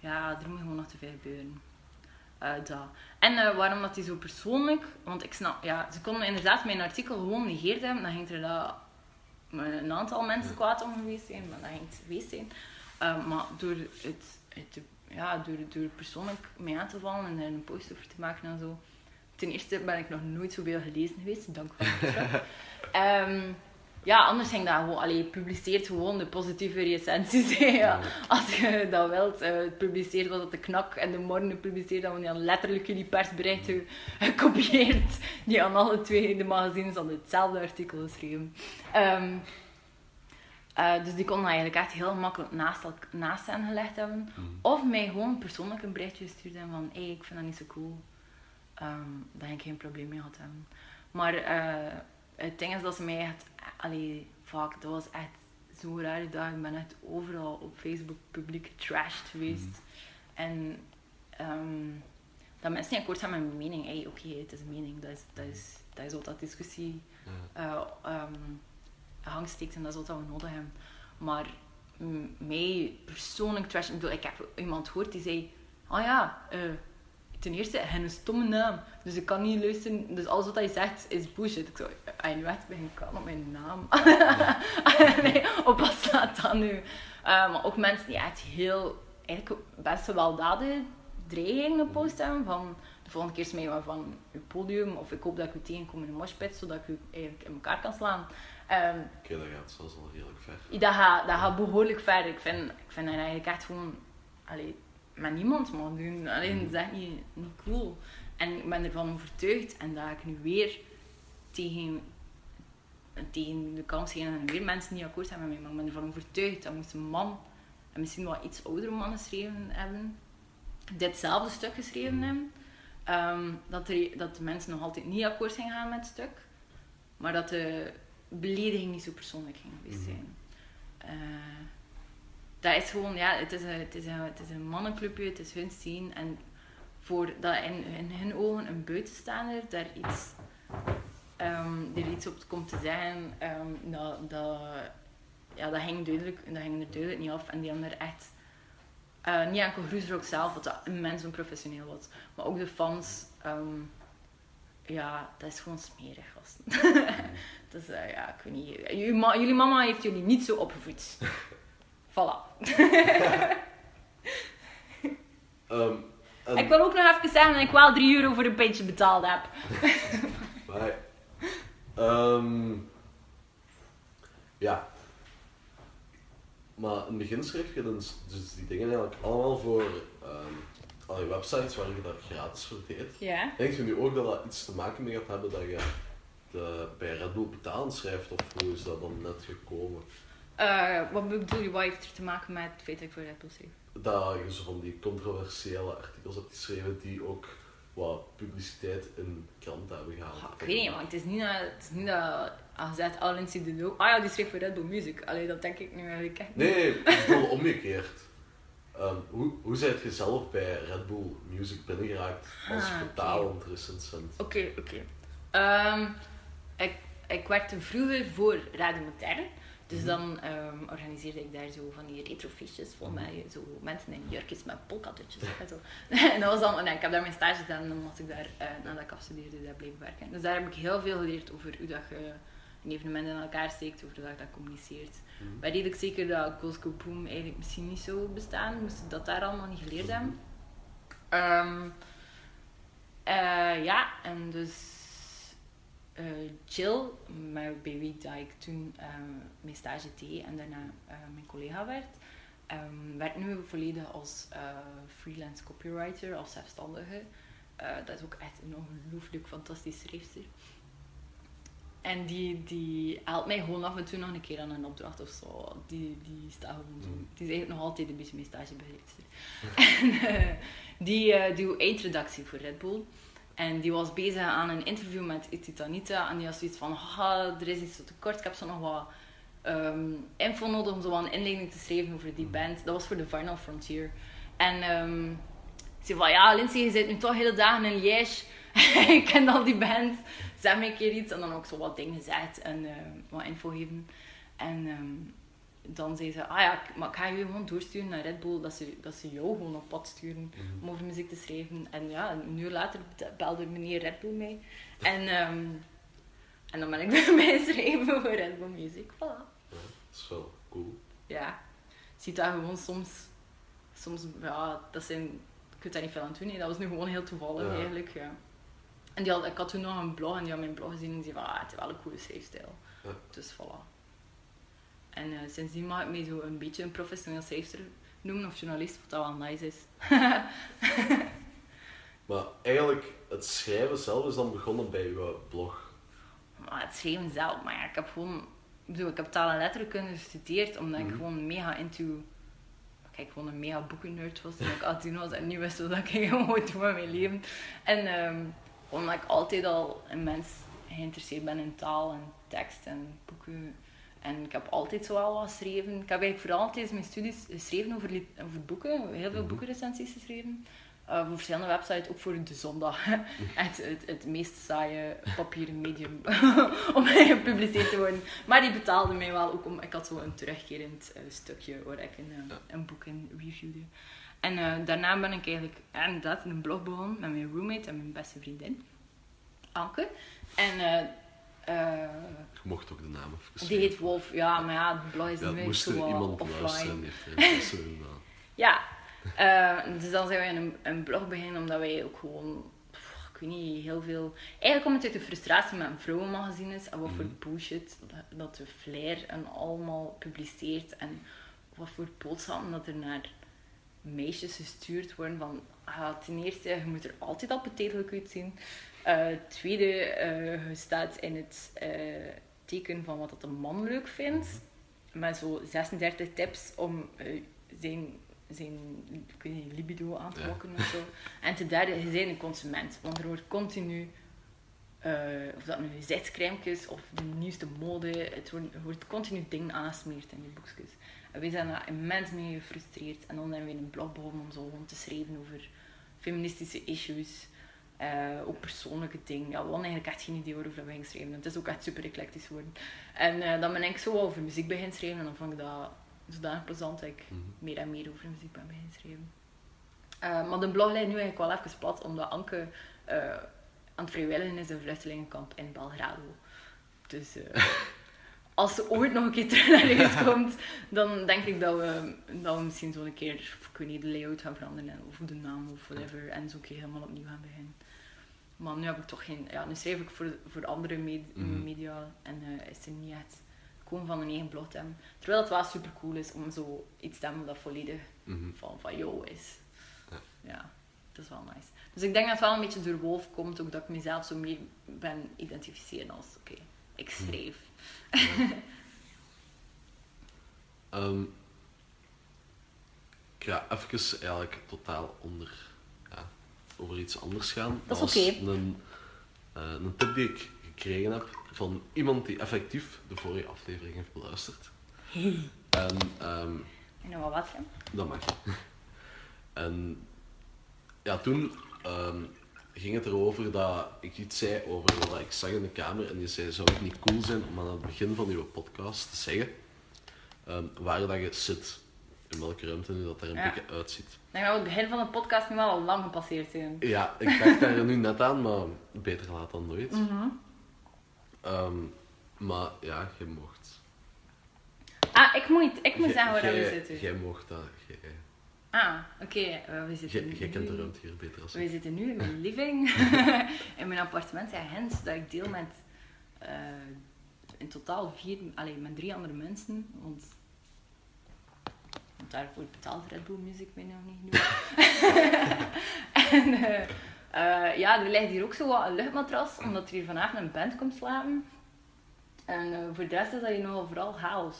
ja, er moet gewoon nog te veel gebeuren. Dat. En eh, waarom dat die zo persoonlijk... Want ik snap... Ja, ze konden inderdaad mijn artikel gewoon negeerd hebben. Dan ging er dat een aantal mensen kwaad om geweest zijn, maar dat ging het geweest zijn. Eh, maar door het, het ja, door, door persoonlijk mee aan te vallen en er een post over te maken en zo. Ten eerste ben ik nog nooit zoveel gelezen geweest, dank u wel. ja, anders ging dat gewoon, allee, publiceert gewoon de positieve recensies. ja. Als je dat wilt, uh, publiceert wat de knak en de morgen publiceert dat we dan letterlijk jullie persberichten gekopieerd, die aan alle twee de magazines aan hetzelfde artikel geschreven. Um, uh, dus die konden eigenlijk echt heel makkelijk naast, naast hen gelegd hebben. Mhm. Of mij gewoon persoonlijk een berichtje gestuurd hebben van hé, hey, ik vind dat niet zo cool. Um, dat ik geen probleem mee had hebben. Maar uh, het ding is dat ze mij echt, allee, fuck, dat was echt zo'n rare dag. Ik ben echt overal op Facebook publiek getrashed geweest. Mhm. En um, dat mensen niet akkoord zijn met mijn mening. Hey, oké, het is een mening. Dat is, dat is, dat is wat dat discussie uh, um, hangsteekt en dat is wat we nodig hebben. Maar mij persoonlijk trash, ik, bedoel, ik heb iemand gehoord die zei, oh ja, uh, ten eerste, hij een stomme naam. Dus ik kan niet luisteren. Dus alles wat hij zegt is bullshit. Ik zo, hij nu echt begin kan op mijn naam. nee, op wat staat dat nu? Uh, maar ook mensen die echt heel, eigenlijk best wel daden dreigingen posten van de volgende keer smijt van je podium of ik hoop dat ik u tegenkom in een moshpit zodat ik u eigenlijk in elkaar kan slaan. Um, Oké, dat gaat zelfs al redelijk ver. Dat gaat, dat gaat behoorlijk ver. Ik vind, ik vind dat eigenlijk echt gewoon... Allee, met niemand mag doen. Alleen, mm. dat is echt niet, niet cool. En ik ben ervan overtuigd, en dat ik nu weer tegen, tegen de kans geven en weer mensen niet akkoord zijn met mij, maar ik ben ervan overtuigd dat moest een man, en misschien wel iets oudere man geschreven hebben, ditzelfde stuk geschreven hebben, um, dat, er, dat de mensen nog altijd niet akkoord zijn gaan met het stuk, maar dat de belediging niet zo persoonlijk ging geweest mhm. zijn. Uh, dat is gewoon, ja, het is een, het is een, het is een mannenclubje, het is hun scene. En voor dat in, in hun ogen een buitenstaander daar iets, um, er iets op komt te zeggen, um, dat, dat, ja, dat, ging duidelijk, dat ging er duidelijk niet af. En die hebben er echt, uh, niet enkel Groesrock zelf, wat immens onprofessioneel was, maar ook de fans. Um, ja, dat is gewoon smerig, gasten. dus uh, ja, ik weet niet. Jullie mama heeft jullie niet zo opgevoed. voilà. um, Ik wil ook nog even zeggen dat ik wel 3 euro voor een pintje betaald heb. maar, um, ja. Maar in het begin schreef je dus, dus die dingen eigenlijk allemaal voor al je websites waar je dat gratis voor deed. Ja. Denk je nu ook dat dat iets te maken mee gaat hebben dat je de, bij Red Bull betalen schrijft of hoe is dat dan net gekomen? Uh, wat bedoel je, wat heeft er te maken met het feit dat ik voor Red Bull schreef? Dat je zo van die controversiële artikels hebt geschreven die ook wat publiciteit in kranten hebben gehaald. Ah, ik weet niet, want het is niet dat, het is niet dat Loop, ah ja, die schreef voor Red Bull Music. Allee, dat denk ik nu eigenlijk echt Nee, ik bedoel omgekeerd. Um, hoe, hoe zijt je zelf bij Red Bull Music binnengeraakt als ah, betalend okay. recensent? Oké, oké. Ehm, ik, ik werkte vroeger voor Radio Modern. Dus mhm. dan um, organiseerde ik daar zo van die retrofiches vol mhm. met zo mensen in jurkjes met polkadutjes en zo. en dat was dan, nee, ik heb daar mijn stage gedaan en dan ik daar, uh, nadat ik afstudeerde, daar blijven werken. Dus daar heb ik heel veel geleerd over hoe dat je een evenement in elkaar steekt, over dat je dat communiceert. Mm -hmm. ik zeker dat Cosco Boom eigenlijk misschien niet zou bestaan, moest ik dat daar allemaal niet geleerd hebben. Um, uh, ja, en dus uh, Jill, bij wie dat ik toen uh, mijn stage deed en daarna uh, mijn collega werd, um, werkt nu volledig als freelance copywriter, als zelfstandige. dat is ook echt een ongelooflijk fantastisch schrijfster. En die, die helpt mij gewoon af en toe nog een keer aan een opdracht of zo. Die, die staat gewoon zo. Mm. Die is eigenlijk nog altijd een beetje mijn stagebegeleidster. en die doet eindredactie voor Red Bull. En die was bezig aan een interview met Ititanita. En die had zoiets van, er is iets te kort. Ik heb zo nog wat um, info nodig om zo een inleiding te schrijven over die band. Dat was voor The Final Frontier. En um, ze zei van, ja Lindsay, je zit nu toch hele dagen in Liège. ik ken al die band. Zeg me een keer iets. En dan ook zo wat dingen gezegd en uh, wat info geven. En... Um, dan zei ze, ah ja, maar ik ga je gewoon doorsturen naar Red Bull, dat ze, dat ze jou gewoon op pad sturen mhm. om over muziek te schrijven. En ja, een uur later belde meneer Red Bull mij. En, um, En dan ben ik bij geschreven voor Red Bull Music. Voilà. Ja, dat is wel cool. Ja. Je ziet dat gewoon soms... Soms, ja, dat zijn... Ik kunt daar niet veel aan doen. hè. Dat was nu gewoon heel toevallig Ja. eigenlijk, ja. En die had, ik had toen nog een blog en die had mijn blog gezien en die zei van, ah, het is wel een coole schrijfstijl. Ja. Dus voilà. En eh, sindsdien mag ik mij zo een beetje een professioneel schrijfster noemen of journalist, wat dat wel nice is. Maar eigenlijk, het schrijven zelf is dan begonnen bij uw blog. Maar het schrijven zelf, maar ja, ik heb gewoon... Ik bedoel, ik heb taal en letterkunde gestudeerd omdat ik Mhm. gewoon mega into... Kijk, gewoon een mega boekennerd was toen ik 18 was en nu wist wat ik gewoon doen met mijn leven. En ehm, omdat ik altijd al een mens geïnteresseerd ben in taal en tekst en boeken. En ik heb altijd zo wel wat geschreven. Ik heb eigenlijk vooral tijdens mijn studies geschreven over, over boeken. Heel veel Mhm. boekenrecensies geschreven. Eh, voor verschillende websites, ook voor de zondag. het, het, het meest saaie papieren medium om gepubliceerd te worden. Maar die betaalde mij wel ook om... Ik had zo een terugkerend eh, stukje waar ik een, eh, een boek in reviewde. En eh, daarna ben ik eigenlijk inderdaad een blog begonnen met mijn roommate en mijn beste vriendin. Anke. En eh, eh, Je mocht ook de naam even die heet Wolf. Ja, maar ja, de blog is Ja, nu zo iemand offline. heeft. Ja, dus dan zijn we een, een blog beginnen omdat wij ook gewoon, ik weet niet, heel veel. Eigenlijk komt het uit de frustratie met een vrouwenmagazines en wat voor Mhm. bullshit dat- dat de Flair en allemaal publiceert en wat voor boodschappen dat er naar meisjes gestuurd worden van ah, ten eerste, je moet er altijd appetijtelijk uitzien. Eh tweede, eh, je staat in het eh, teken van wat dat een man leuk vindt. Met zo 36 tips om zijn, zijn niet, libido aan te Ja. of zo. En ten derde, je bent een consument. Want er wordt continu, of dat nu gezichtscrèmekes of de nieuwste mode, het wordt, er wordt continu dingen aangesmeerd in die boekjes. Wij zijn daar immens mee gefrustreerd. En dan hebben we een blog begonnen om zo gewoon te schrijven over feministische issues. eh, ook persoonlijke dingen. Ja, we hadden eigenlijk echt geen idee waarover we gingen schrijven. Het is ook echt super eclectisch geworden. En eh, dan ben ik zo over muziek beginnen schrijven. En dan vond ik dat zodanig plezant dat ik Mhm. meer en meer over muziek ben beginnen schrijven. Eh, maar de blog ligt nu eigenlijk wel even plat, omdat Anke aan het vrijwilligen is in een vluchtelingenkamp in Belgrado. Dus als ze ooit nog een keer terug naar huis komt, dan denk ik dat we, dat we misschien zo'n keer, ik weet niet, de layout gaan veranderen of de naam of whatever. En zo een keer helemaal opnieuw gaan beginnen. Maar nu heb ik toch geen, ja, nu schrijf ik voor, voor andere Mhm. media en eh, is er niet echt gewoon van een eigen blog te hebben. Terwijl het wel super cool is om zo iets te hebben dat volledig Mhm. van, van jou is. Ja. Ja. dat is wel nice. Dus ik denk dat het wel een beetje door Wolf komt, ook dat ik mezelf zo meer ben identificeren als, oké, ik schreef. Ehm, ik ga even eigenlijk totaal onder, ja, over iets anders gaan. Dat is oké. Een, eh, een tip die ik gekregen heb van iemand die effectief de vorige aflevering heeft beluisterd. En ehm, En dan wat wat, dat mag. En ja, toen ehm, ging het erover dat ik iets zei over wat ik zag in de kamer. En die zei, zou het niet cool zijn om aan het begin van uw podcast te zeggen ehm, waar dat je zit. In welke ruimte nu dat er een Ja. beetje uitziet. Denk dat we het begin van de podcast nu wel al lang gepasseerd zijn. Ja, ik dacht daar nu net aan, maar beter laat dan nooit. Mhm. Ehm, maar ja, je mocht. Ah, ik moet, ik moet zeggen waar we zitten. Jij mocht dat. Jij, Ah, oké. eh, we zitten jij, kent de ruimte hier beter als We zitten nu in mijn living, in mijn appartement in Gent, dat ik deel met eh, in totaal vier, alleen met drie andere mensen. Want, want daarvoor betaalt Red Bull Music mij nog niet genoeg. en eh, eh, ja, er ligt hier ook zo wat een luchtmatras, omdat er hier vanavond een band komt slapen. En eh, voor de rest is dat hier nogal vooral chaos.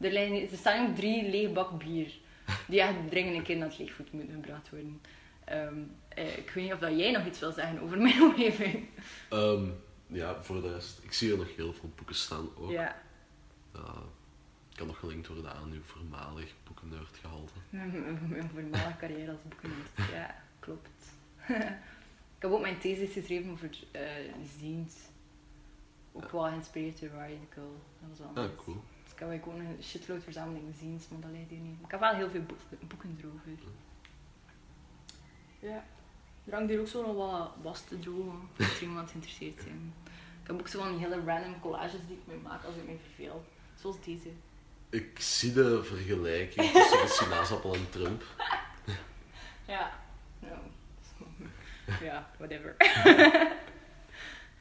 Er, liggen, er staan ook drie lege bak bier. Die echt dringend een keer naar het leeggoed moeten gebracht worden. Ehm, eh, ik weet niet of dat jij nog iets wil zeggen over mijn omgeving. Ehm, ja, voor de rest. Ik zie er nog heel veel boeken staan ook. Ja, kan nog gelinkt worden aan uw voormalig boekennerdgehalte. mijn, mijn- voormalige carrière als boekennerd. Ja, klopt. ik heb ook mijn thesis geschreven over eh zines. Ook wel geïnspireerd door Radical. Dat was wel Ah, cool. Ik heb gewoon een shitload verzameling zines, maar dat leidt hier niet. Ik heb wel heel veel boek- boeken erover. Ja. Er hangt hier ook zo nog wat was te drogen, als er iemand geïnteresseerd zijn. Ik heb ook zo van die hele random collages die ik mee maak als ik me verveel. Zoals deze. Ik zie de vergelijking tussen de sinaasappel en Trump. Ja. Ja, whatever.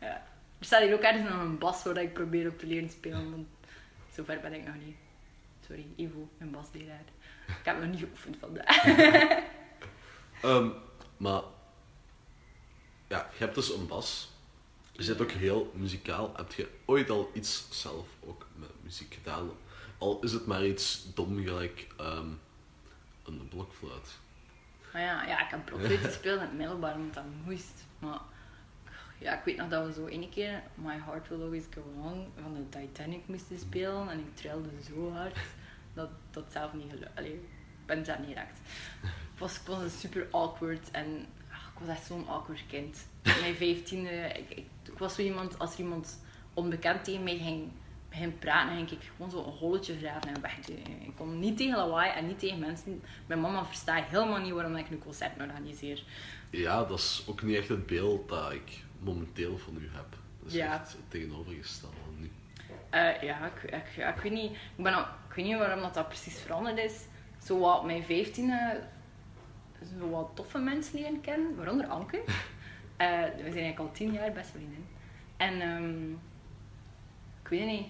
ja. Er staat hier ook ergens nog een bas waar ik probeer op te leren spelen, want zover ben ik nog niet. Sorry, Ivo, mijn basleraar. Ik heb nog niet geoefend vandaag. Ehm, maar ja, je hebt dus een bas. Je zit ook heel muzikaal. Heb je ooit al iets zelf ook met muziek gedaan? Al is het maar iets dom gelijk ehm, een blokfluit. Maar ja, ja ik heb blokfluit gespeeld in het middelbaar, omdat dat moest. Maar ja, ik weet nog dat we zo ene keer My Heart Will Always Go On van de Titanic moesten spelen. En ik trilde zo hard dat dat zelf niet gelukt. Allee, ik ben daar niet geraakt. Was, ik was super awkward en ach, ik was echt zo'n awkward kind. In mijn vijftiende, ik, ik, ik was zo iemand, als er iemand onbekend tegen mij ging, ging praten, ging ik gewoon zo een holletje graven en wegdoen. Ik kon niet tegen lawaai en niet tegen mensen. Mijn mama verstaat helemaal niet waarom ik een concert organiseer. Ja, dat is ook niet echt het beeld dat ik momenteel van u heb. Ja. echt het tegenovergestelde van nu. Eh, ja, ik, ik, ja, ik weet niet. Ik, ben al, ik weet niet waarom dat, dat precies veranderd is. Zo wat mijn vijftiende zo wat toffe mensen leren kennen, waaronder Anke. Eh, we zijn eigenlijk al tien jaar best vrienden. En ehm, ik weet niet.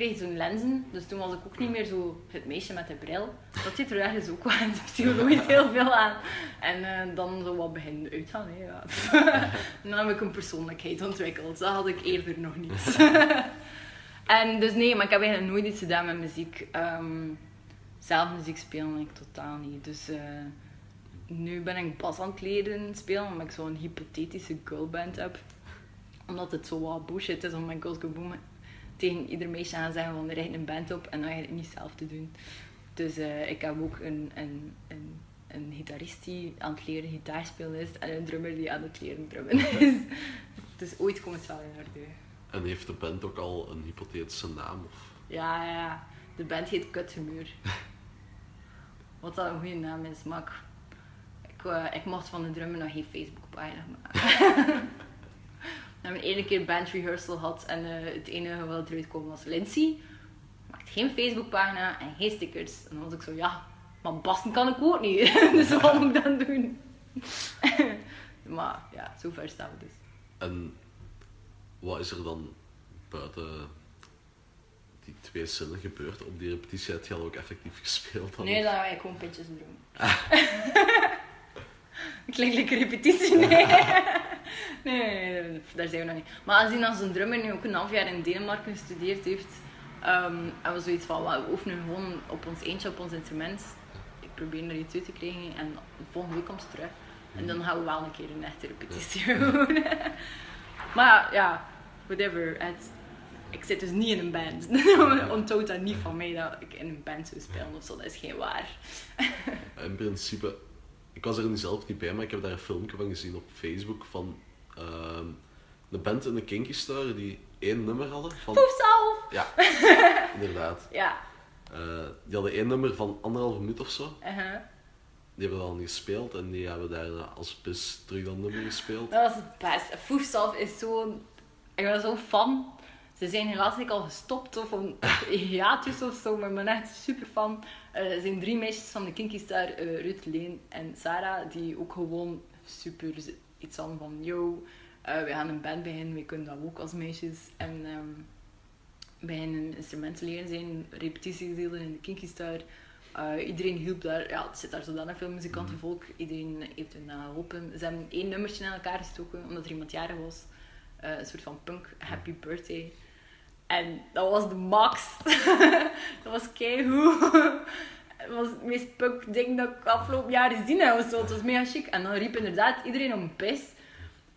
Kreeg zo'n lenzen, dus toen was ik ook niet meer zo het meisje met de bril. Dat zit er ergens ook wel psychologisch heel veel aan. En eh, dan zo wat beginnen uitgaan. Hè, ja. en dan heb ik een persoonlijkheid ontwikkeld. Dat had ik eerder nog niet. En dus nee, maar ik heb eigenlijk nooit iets gedaan met muziek. Ehm, zelf muziek spelen ik totaal niet. Dus eh, nu ben ik bas aan het leren spelen, omdat ik zo'n hypothetische girlband heb. Omdat het zo wat bullshit is om met Girls Go Boom tegen ieder meisje aan zeggen van er rijdt een band op en dan eigenlijk niet zelf te doen. Dus eh, ik heb ook een, een, een, een gitarist die aan het leren gitaar spelen is en een drummer die aan het leren drummen is. Dus ooit komt het wel in orde. En heeft de band ook al een hypothetische naam? Of... Ja, ja. De band heet Kuthumeur. Wat dat een goede naam is, maar ik, ik, eh, ik mocht van de drummer nog geen Facebookpagina maken. We hebben één keer band rehearsal gehad en eh, het enige wat eruit kwam was Lindsay. Maakt geen Facebookpagina en geen stickers. En dan was ik zo, ja, maar bassen kan ik ook niet. dus wat moet ik dan doen? maar ja, zover staan we dus. En wat is er dan buiten die twee zinnen gebeurd op die repetitie? Heb je al ook effectief gespeeld? dan? Nee, dan ik gewoon pintjes doen. Klinkt lekker repetitie, nee. nee. Nee, nee, daar zijn we nog niet. Maar als een drummer nu ook een half jaar in Denemarken gestudeerd heeft, ehm hebben we zoiets van, "Wauw, we oefenen gewoon op ons eentje op ons instrument. Ik probeer er iets uit te krijgen en volgende week komt ze terug. En dan gaan we wel een keer een echte repetitie doen. maar ja, whatever. Het, ik zit dus niet in een band. Onthoud dat niet van mij dat ik in een band zou spelen of zo. Dat is geen waar. In principe, ik was er nu zelf niet bij, maar ik heb daar een filmpje van gezien op Facebook van ehm een band in de Kinky Star die één nummer hadden. Van, ja, inderdaad. Ja. Eh, die hadden één nummer van anderhalve minuut of zo. uh-huh. Die hebben dan gespeeld en die hebben daarna als bis terug dat nummer gespeeld. Dat was het beste. Foefself is zo'n... Ik ben zo'n fan. Ze zijn helaas niet al gestopt of een hiatus of zo, maar ik ben echt super fan. Eh, er zijn drie meisjes van de Kinky Star, eh Ruth, Leen en Sarah, die ook gewoon super iets aan van, yo, eh, we gaan een band beginnen, we kunnen dat ook als meisjes. En ehm beginnen instrumenten leren zijn, repetities delen in de Kinky Star. Iedereen hielp daar, ja, het zit daar zodanig veel muzikantenvolk. Iedereen heeft hun uh, geholpen. Ze hebben één nummertje in elkaar gestoken, omdat er iemand jarig was. Een soort van punk happy birthday. En dat was de max. dat was keigoed. Het was het meest punk ding dat ik afgelopen jaar gezien heb. zo. Het was mega chic. En dan riep inderdaad iedereen om pis.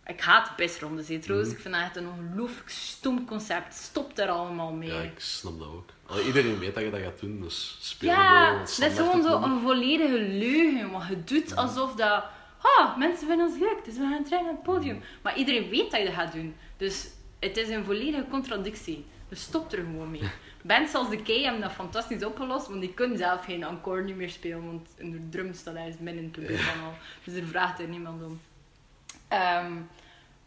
Ik haat pisrondes, hè, trouwens. Ik vind dat echt een ongelooflijk stom concept. Stop daar allemaal mee. Ja, ik snap dat ook. Iedereen weet dat je dat gaat doen, dus speel Ja, dat is gewoon zo een volledige leugen. Want je doet alsof dat... Ah, mensen vinden ons leuk, dus we gaan terug naar het podium. Maar iedereen weet dat je dat gaat doen. Dus het is een volledige contradictie. Dus stop er gewoon mee. Bands als de Key hebben dat fantastisch opgelost, want die kunnen zelf geen encore niet meer spelen, want een drum staat daar midden in het publiek van al. Dus er vraagt er niemand om. Ehm,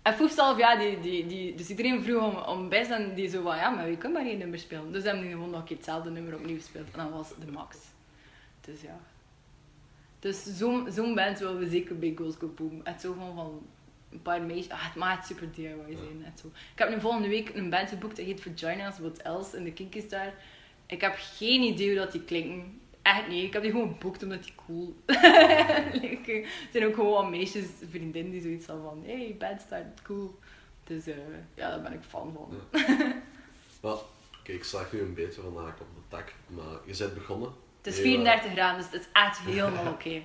En Foefstalf, ja, die, die, die, dus iedereen vroeg om, om best en die zo van, ja, maar we kunnen maar één nummer spelen. Dus hebben die gewoon nog een keer hetzelfde nummer opnieuw gespeeld. En dat was de max. Dus ja. Dus zo'n zo'n band willen we zeker bij Ghost Go Boom. Het zo van, van een paar meisjes, ah, het echt super DIY zijn. Het zo. Ik heb nu volgende week een band geboekt, dat heet Vaginas, What Else, in de Kinky Star. Ik heb geen idee hoe dat die klinken. Echt niet. Ik heb die gewoon geboekt omdat die cool like, Er zijn ook gewoon meisjes, vriendinnen die zoiets hadden van hey, band start, cool. Dus uh, ja, daar ben ik fan van. Ja. kijk, ik slag nu een beetje van haak op de tak, maar je bent begonnen. Het is 34 graden, dus het is echt helemaal oké.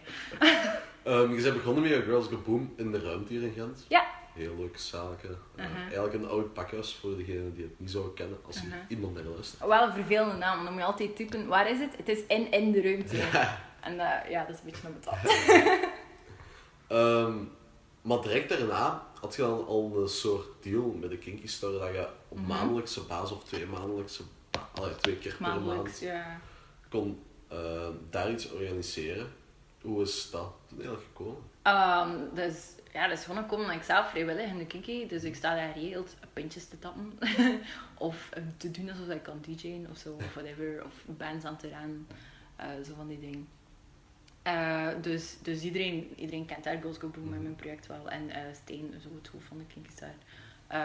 Um, je bent begonnen met je Girls Go Boom in de ruimte hier in Gent. Ja. Heel leuk zaken. Uh, uh-huh. Eigenlijk een oud pakhuis voor degenen die het niet zouden kennen, als uh -huh. iemand naar luistert. Wel een vervelende naam, dan moet je altijd typen, waar is het? Het is in, in de ruimte. En uh, ja, dat is een beetje naar betaald. um, maar direct daarna had je dan al een soort deal met de Kinky Store dat je op -hmm. maandelijkse basis of twee maandelijkse, allee, twee keer per maand ja. kon uh, daar iets organiseren. Hoe is dat toen eigenlijk gekomen? Um, dus, ja, dat is gewoon gekomen dat ik zelf vrijwillig in de kinky, dus ik sta daar geregeld pintjes te tappen. of um, te doen alsof ik kan DJ'en of zo, of whatever. Of bands aan te rennen. Uh, zo van die dingen. Uh, dus dus iedereen, iedereen kent daar Girls Go Boom met mijn project wel. En uh, Steen, zo het hoofd van de Kinky Star,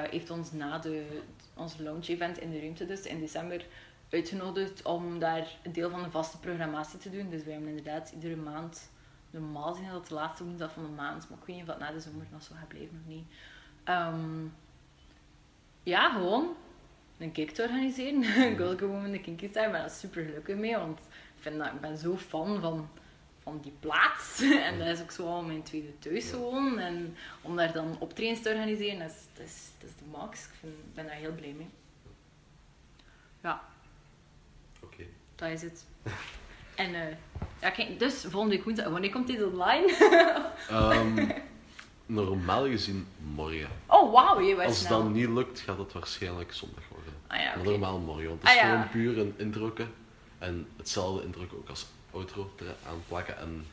heeft ons na de, ons launch event in de ruimte dus in december uitgenodigd om daar een deel van de vaste programmatie te doen. Dus wij hebben inderdaad iedere maand, normaal zien dat de laatste woensdag van de maand, maar ik weet niet of dat na de zomer nog zo gaat blijven of niet. Um, ja, gewoon een kick te organiseren. Boom in de Kinky Star, ik ben daar super gelukkig mee, want ik, vind dat, ik ben zo fan van van die plaats. en dat is ook zo al mijn tweede thuis gewoon. En om daar dan optredens te organiseren, dat is, dat is, dat is de max. Ik vind, ben daar heel blij mee. Ja. Dat is het. en uh, ja, kijk, dus volgende week woensdag, wanneer komt dit online? um, normaal gezien morgen. Oh, wauw, je was Als snel. het dan niet lukt, gaat het waarschijnlijk zondag worden. Ah, ja, okay. Maar normaal morgen, want het is ah, ja. gewoon puur een indrukken. En hetzelfde indruk ook als outro eraan plakken. En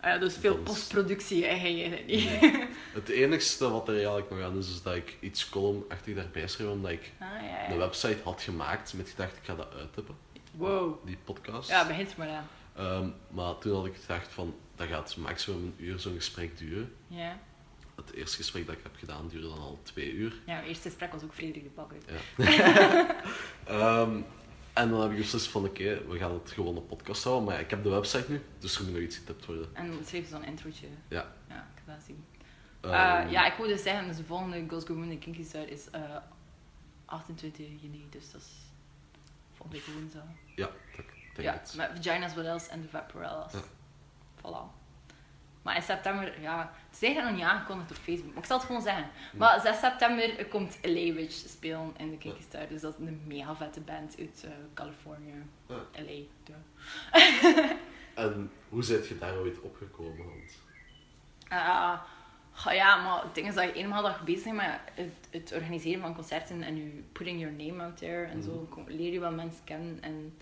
ah ja, dus veel postproductie eigenlijk niet. Nee. Het enigste wat er eigenlijk nog aan is, is dat ik iets columnachtig daarbij schreef, omdat ik ah, ja, ja. een website had gemaakt met gedacht, ik ga dat uittippen. Wow. Die podcast. Ja, begint maar aan. Um, maar toen had ik gedacht van, dat gaat maximum een uur zo'n gesprek duren. Ja. Het eerste gesprek dat ik heb gedaan duurde dan al twee uur. Ja, het eerste gesprek was ook Frederik de Bakker. Ja. um, en dan heb ik beslist van oké, okay, we gaan het gewoon een podcast houden. Maar ja, ik heb de website nu, dus er moet nog iets getipt worden. En schreef ze dan een introotje. Ja. Ja, ik ga dat zien. Um, uh, ja, ik wilde dus zeggen, dus de volgende Ghost Go Moon in Kinky Star is uh, 28 juni, dus dat is volgende week woensdag. Ja, dat denk ja, het. met Vaginas What Else en de Vaporellas. Ja. Voilà. Maar in september, ja, ze zijn nog niet aangekondigd op Facebook, maar ik zal het gewoon zeggen. Maar 6 september komt LA Witch spelen in de Star, dus dat is een mega vette band uit uh, Californië. Ja. LA, En hoe zit je daar ooit opgekomen? Want... Uh, ja, maar het ding is dat je eenmaal dat je bezig bent met het, het, organiseren van concerten en je putting your name out there en zo, Mhm. leer je wel mensen kennen en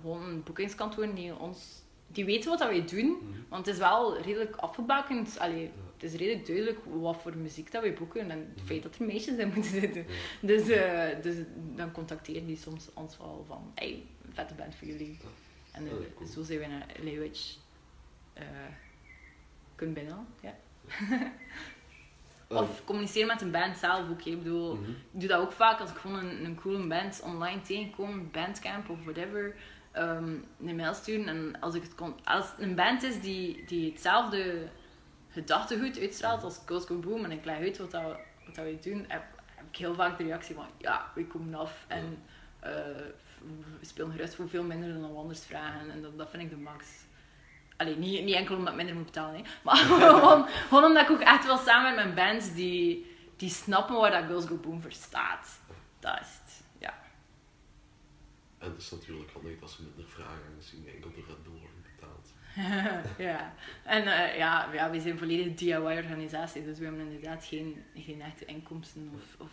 gewoon boekingskantoren die ons die weten wat dat wij doen, Mhm. want het is wel redelijk afgebakend. Allee, het is redelijk duidelijk wat voor muziek dat wij boeken en het feit dat er meisjes in moeten zitten. Ja. Dus, uh, dus dan contacteren die soms ons wel van, hey, vette band voor jullie. En uh, cool. zo zijn we naar Leeuwitsch uh, kunnen binnen. Ja. Of communiceren met een band zelf ook. Ik bedoel, Mhm. ik doe dat ook vaak als ik gewoon een, een coole band online tegenkom, Bandcamp of whatever, um, een mail sturen. En als, ik het kon, als het een band is die, die hetzelfde gedachtegoed uitstraalt als Go Boom en ik leg uit wat, dat, wat dat wij doen, heb, heb ik heel vaak de reactie van ja, we komen af en uh, we spelen gerust voor veel minder dan we anders vragen. En dat, dat vind ik de max. Allee, niet, niet enkel omdat ik minder moet betalen, hè. maar gewoon, gewoon omdat ik ook echt wel samen met mijn bands die, die snappen waar dat Girls Go Boom voor staat. Dat is. En het is natuurlijk handig dat ze minder vragen, aangezien enkel Red Bull worden betaald. ja, en uh, ja, ja, we zijn volledig DIY-organisatie, dus we hebben inderdaad geen, geen echte inkomsten of, of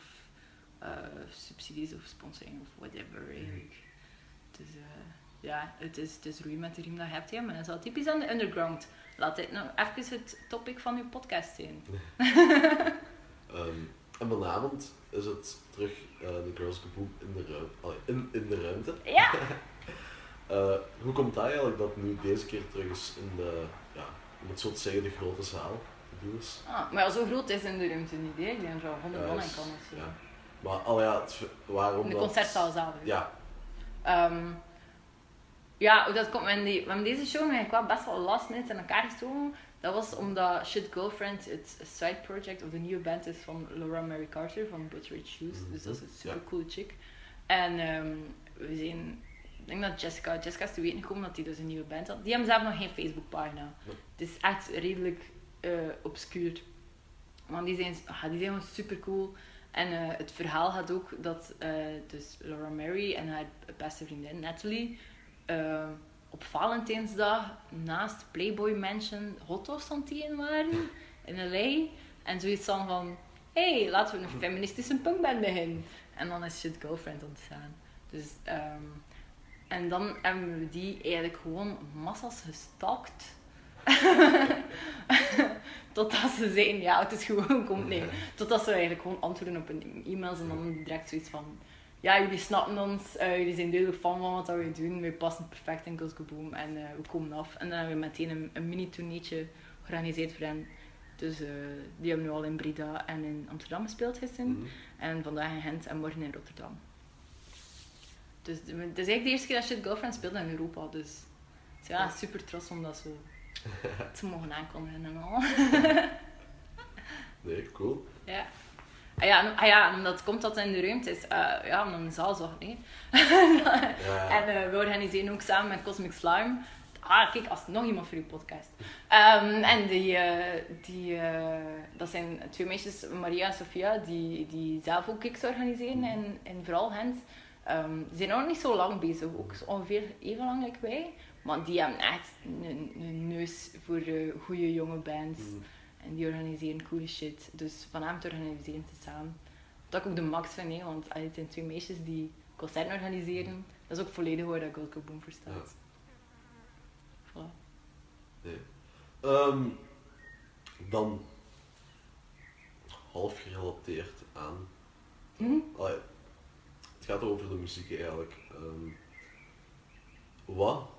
uh, subsidies of sponsoring of whatever eigenlijk. Dus uh, ja, het is, het is roeien met de riem dat je hebt, ja, maar dat is wel typisch aan de underground. Laat dit nou even het topic van uw podcast zijn. um, En vanavond is het terug eh, de Girls Go Boom in de, ruim, allee, in, in de ruimte. Ja. Eh, hoe komt dat eigenlijk dat nu deze keer terug is in de, ja, om het zo te zeggen, de grote zaal is? Ah, maar zo groot is in de ruimte niet, hè. Ik denk dat er 100 man kan of zo. ja. Maar al ja, het, waarom de dat- concertzaal zelf. Ja, Ehm, ja, dat komt, we hebben, die, we hebben deze show eigenlijk wel best wel last minute in elkaar gestoken. Dat was omdat Shit Girlfriend het side project of de nieuwe band is van Laura Mary Carter van But Rich Shoes. Dus dat is een super coole chick. En ehm, we zijn, ik denk dat Jessica, Jessica is te weten gekomen dat die dus een nieuwe band had. Die hebben zelf nog geen Facebookpagina. Nee. Het is echt redelijk eh obscuur. Maar die zijn, ah, die zijn gewoon super cool. En eh, het verhaal gaat ook dat eh, dus Laura Mary en haar beste vriendin Natalie eh, op Valentijnsdag naast Playboy Mansion hotdogs aan het waren in LA. En zoiets dan van, hey, laten we een feministische punkband beginnen. En dan is Shit Girlfriend ontstaan. Dus, ehm, en dan hebben we die eigenlijk gewoon massas gestalkt. Totdat ze zeiden, ja, het is gewoon, komt nee. Totdat ze eigenlijk gewoon antwoorden op hun e-mails en dan direct zoiets van, ja, jullie snappen ons, eh, jullie zijn duidelijk fan van wat wij doen, wij passen perfect in Girls Go Boom en eh, we komen af. En dan hebben we meteen een, een mini-tourneetje georganiseerd voor hen. Dus eh, die hebben nu al in Breda en in Amsterdam gespeeld gisteren. Mhm. En vandaag in Gent en morgen in Rotterdam. Dus het is eigenlijk de eerste keer dat Shit Girlfriend speelt in Europa. Dus, dus ja, super trots om dat zo te mogen aankondigen en al. nee, cool. Ja. Ah ja, en, ah ja, en omdat komt dat in de ruimte is, eh, ja, omdat een zaal. Ja, En eh, we organiseren ook samen met Cosmic Slime. Ah, kijk, als nog iemand voor uw podcast. Ehm, en die, eh, die, dat zijn twee meisjes, Maria en Sofia, die, die zelf ook gigs organiseren in, in vooral Gent. Ehm, die zijn nog niet zo lang bezig, ook ongeveer even lang als wij. Maar die hebben echt een, een neus voor goede jonge bands. Mhm. En die organiseren coole shit. Dus vanavond organiseren ze samen. Dat ik ook de max vind, hè, want het zijn twee meisjes die concerten organiseren. Dat is ook volledig waar dat Gold Boom voor staat. Voilà. Nee. Ehm, dan half gerelateerd aan. Hm? Allee, het gaat over de muziek eigenlijk. Ehm, wat,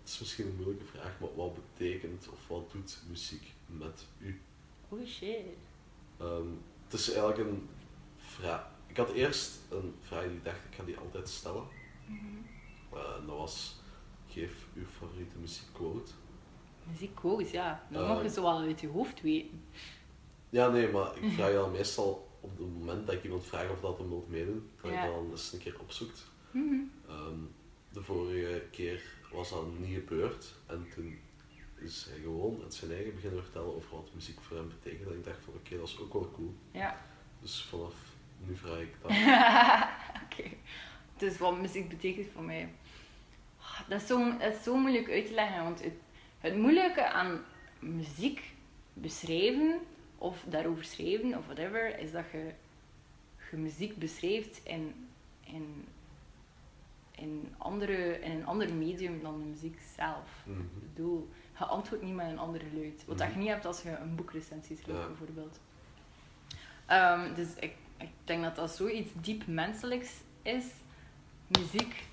het is misschien een moeilijke vraag, maar wat betekent of wat doet muziek met u? Holy shit. Ehm, het is eigenlijk een vraag. Ik had eerst een vraag die ik dacht, ik ga die altijd stellen. Eh, en dat was, geef uw favoriete muziekquote. Muziek quotes, ja. Dan Eh. mag je zo wel uit je hoofd weten. Ja, nee, maar ik vraag je dan meestal op het moment dat ik iemand vraag of dat hem wilt meedoen, dat Ja. je dan eens een keer opzoekt. Mhm. Ehm, de vorige keer was dat niet gebeurd en toen is hij gewoon het zijn eigen beginnen vertellen over wat muziek voor hem betekent. En ik dacht van oké, dat is ook wel cool. Ja. Dus vanaf nu vraag ik dat. Oké. Dus wat muziek betekent voor mij. Ah, Dat is, zo, dat is zo moeilijk uit te leggen. Want het, het moeilijke aan muziek beschrijven, of daarover schrijven, of whatever, is dat je, je muziek beschrijft in, in, in, andere, in een ander medium dan de muziek zelf. Mhm. Ik bedoel, je antwoordt niet met een ander geluid. Wat dat je niet hebt als je een boekrecensie schrijft, Ja. bijvoorbeeld. Ehm, dus ik, ik denk dat dat zoiets diep menselijks is, muziek,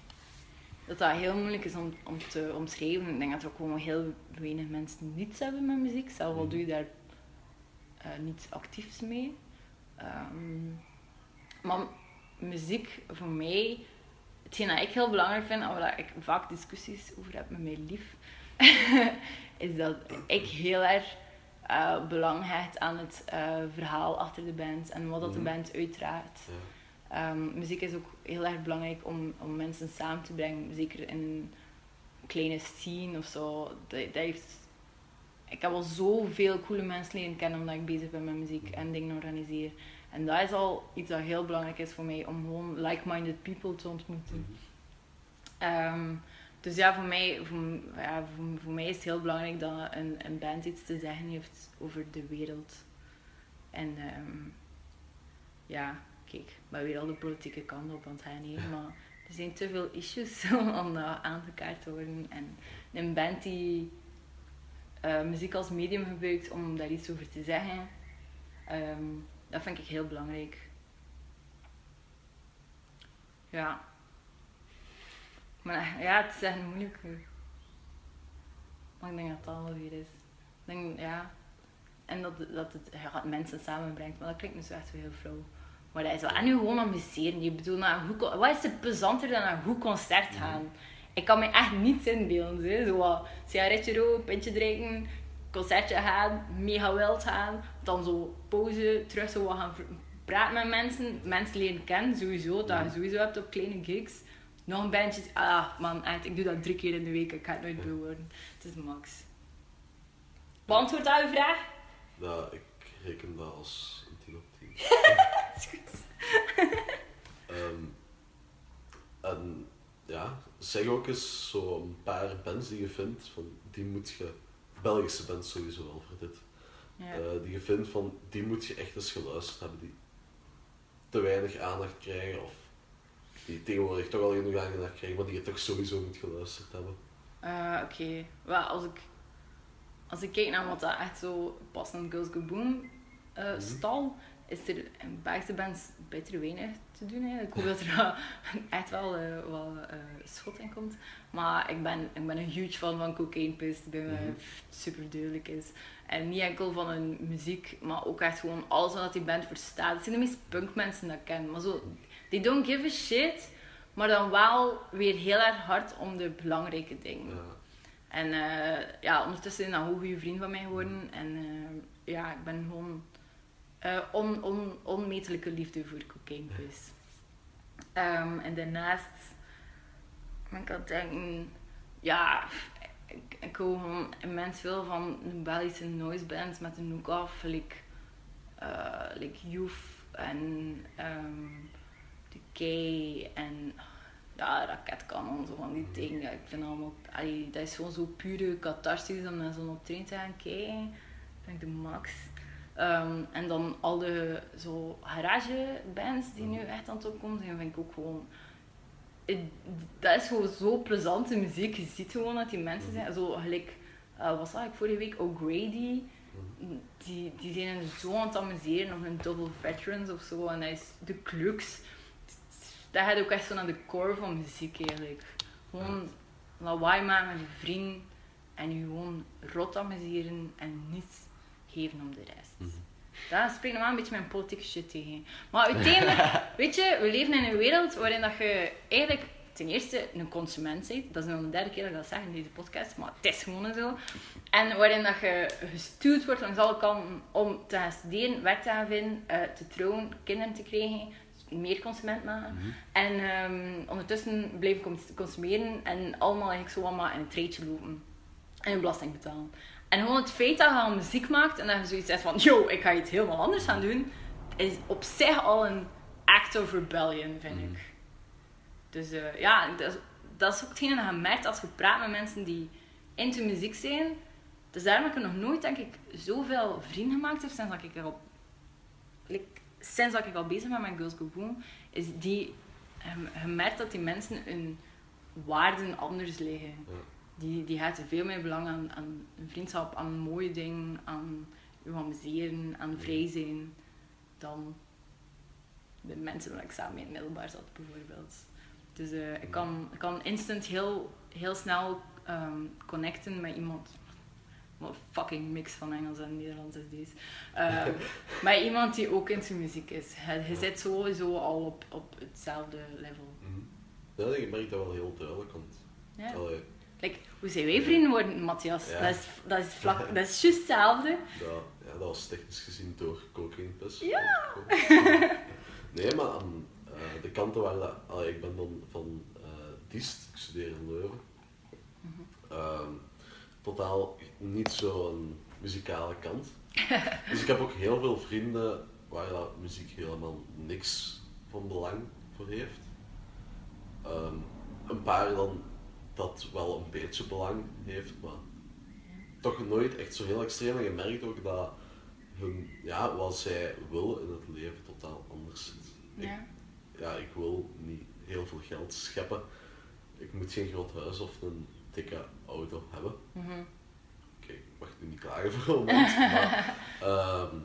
dat dat heel moeilijk is om, om te omschrijven. Ik denk dat er ook gewoon heel weinig mensen niets hebben met muziek, zelf al Mhm. doe je daar eh, niets actiefs mee. Ehm, maar muziek voor mij, hetgeen dat ik heel belangrijk vind, en waar ik vaak discussies over heb met mijn lief, is dat ik heel erg eh, belang hecht aan het eh, verhaal achter de band en wat dat de Mhm. band uitdraagt. Ja. Ehm, muziek is ook heel erg belangrijk om, om mensen samen te brengen, zeker in een kleine scene of zo. Dat, dat heeft... Ik heb al zoveel coole mensen leren kennen omdat ik bezig ben met muziek en dingen organiseer. En dat is al iets dat heel belangrijk is voor mij, om gewoon like-minded people te ontmoeten. Ehm, dus ja, voor mij, voor, ja, voor, voor mij is het heel belangrijk dat een, een band iets te zeggen heeft over de wereld. En ehm, ja, kijk, ben weer al de politieke kant op aan het gaan maar er zijn te veel issues om aan te worden. En een band die eh, muziek als medium gebruikt om daar iets over te zeggen, ehm, Dat vind ik heel belangrijk. Ja. Maar ja, het is echt moeilijk. Maar ik denk dat dat wel weer is. Ik denk, ja. En dat, dat het ja, mensen samenbrengt. Maar dat klinkt nu zo echt zo heel flauw. Maar dat is wel. En nu gewoon amuseren. Je bedoelt, naar goed, con- wat is er plezanter dan naar een goed concert gaan? Ik kan me echt niets inbeelden. Hè. Zo wat sigaretje roken, pintje drinken, concertje gaan, mega wild gaan. Dan zo pauze, terug zo wat gaan praten met mensen. Mensen leren kennen, sowieso. Dat je sowieso hebt op kleine gigs. Nog een bandje. Ah man, echt, ik doe dat drie keer in de week. Ik ga het nooit beu worden. Het is max. Beantwoord aan uw vraag? Ja, ik reken dat als een 10 op 10. Dat is goed. Ehm, en ja, zeg ook eens zo een paar bands die je vindt, van die moet je, Belgische bands sowieso wel voor dit, Ja. eh, die je vindt van die moet je echt eens geluisterd hebben, die te weinig aandacht krijgen of die tegenwoordig toch al genoeg aandacht krijgen, maar die je toch sowieso moet geluisterd hebben. Eh, Oké, Wel, als, ik, als ik kijk naar wat dat echt zo past aan Girls Go Boom eh, Mhm. stal, is er in Belgische bands beter weinig te doen. Eigenlijk. Ik hoop dat er echt wel, eh, wel eh, schot in komt. Maar ik ben, ik ben een huge fan van Cocaine Pist, bij mij Mhm. super duidelijk is. En niet enkel van hun muziek, maar ook echt gewoon alles wat die band voor staat. Het zijn de meest punk mensen dat ik ken. Maar zo, they don't give a shit, maar dan wel weer heel erg hard om de belangrijke dingen. Ja. En eh, ja, ondertussen is dat een goede vriend van mij geworden. En eh, ja, ik ben gewoon eh, on, on, onmetelijke liefde voor cocaine Piss. Ehm, en daarnaast ben ik aan het denken, ja, ik, ik hou gewoon immens veel van de Belgische noise bands met een hoek af, like, like Youth en ehm K en ja, raketkanon, zo van die dingen. Ik vind allemaal, dat is gewoon zo pure catharsis om naar zo'n optreden te gaan kijken. Dat vind ik de max. Ehm, en dan al de zo garage bands die nu echt aan het opkomen zijn, vind ik ook gewoon. dat is gewoon zo plezante muziek. Je ziet gewoon dat die mensen zijn. Zo gelijk, eh, wat zag ik vorige week? O'Grady. Die, die zijn er zo aan het amuseren, of een Double Veterans of zo. En dat is de klux. Dat gaat ook echt zo naar de core van muziek eigenlijk. Gewoon lawaai maken met je vriend en je gewoon rot amuseren en niets geven om de rest. Mhm. Dat spreekt normaal een beetje mijn politieke shit tegen. Maar uiteindelijk, weet je, we leven in een wereld waarin dat je eigenlijk ten eerste een consument bent. Dat is dan de derde keer dat ik dat zeg in deze podcast, maar het is gewoon zo. En waarin dat je gestuurd wordt langs alle kanten om te gaan studeren, werk te gaan vinden, eh, te trouwen, kinderen te krijgen, meer consument maken. En ehm, ondertussen blijven cons- consumeren en allemaal eigenlijk zo allemaal in een treetje lopen. En je belasting betalen. En gewoon het feit dat je al muziek maakt en dat je zoiets zegt van, yo, ik ga iets helemaal anders gaan doen, is op zich al een act of rebellion, vind Mhm. ik. Dus eh, ja, dat is, dat is ook hetgene dat je merkt als je praat met mensen die into muziek zijn. Dus daarom heb ik nog nooit, denk ik, zoveel vrienden gemaakt heb sinds dat ik erop... sinds dat ik al bezig ben met Girls Go Boom, is die... Je, je merkt dat die mensen hun waarden anders liggen. Ja. Die, die hechten veel meer belang aan, aan een vriendschap, aan mooie dingen, aan je amuseren, aan vrij zijn, dan de mensen waar ik samen in het middelbaar zat, bijvoorbeeld. Dus eh, ik, kan, ik kan instant heel, heel snel ehm, connecten met iemand. Wat een fucking mix van Engels en Nederlands is deze. Eh, met iemand die ook in zijn muziek is. Je, je zit sowieso al op, op hetzelfde level. Mhm. Ja, ik merk dat wel heel duidelijk, want Ja. allee, Like, hoe zijn wij vrienden worden, Matthias? Ja. Dat, is, dat, is vlak, dat is juist hetzelfde. dat, ja, dat was technisch gezien door cocaine. Ja. Nee, maar aan eh, de kanten waar dat... allee, ik ben dan van eh Diest, ik studeer in Leuven. Ehm, totaal niet zo'n muzikale kant. dus ik heb ook heel veel vrienden waar dat muziek helemaal niks van belang voor heeft. Ehm, een paar dan dat wel een beetje belang heeft, maar toch nooit echt zo heel extreem. En je merkt ook dat hun, ja, wat zij willen in het leven totaal anders zit. Ja. Ik, ja, ik wil niet heel veel geld scheppen. Ik moet geen groot huis of een dikke auto hebben. Mhm. Oké, ik mag nu niet klagen voor een moment, maar ehm,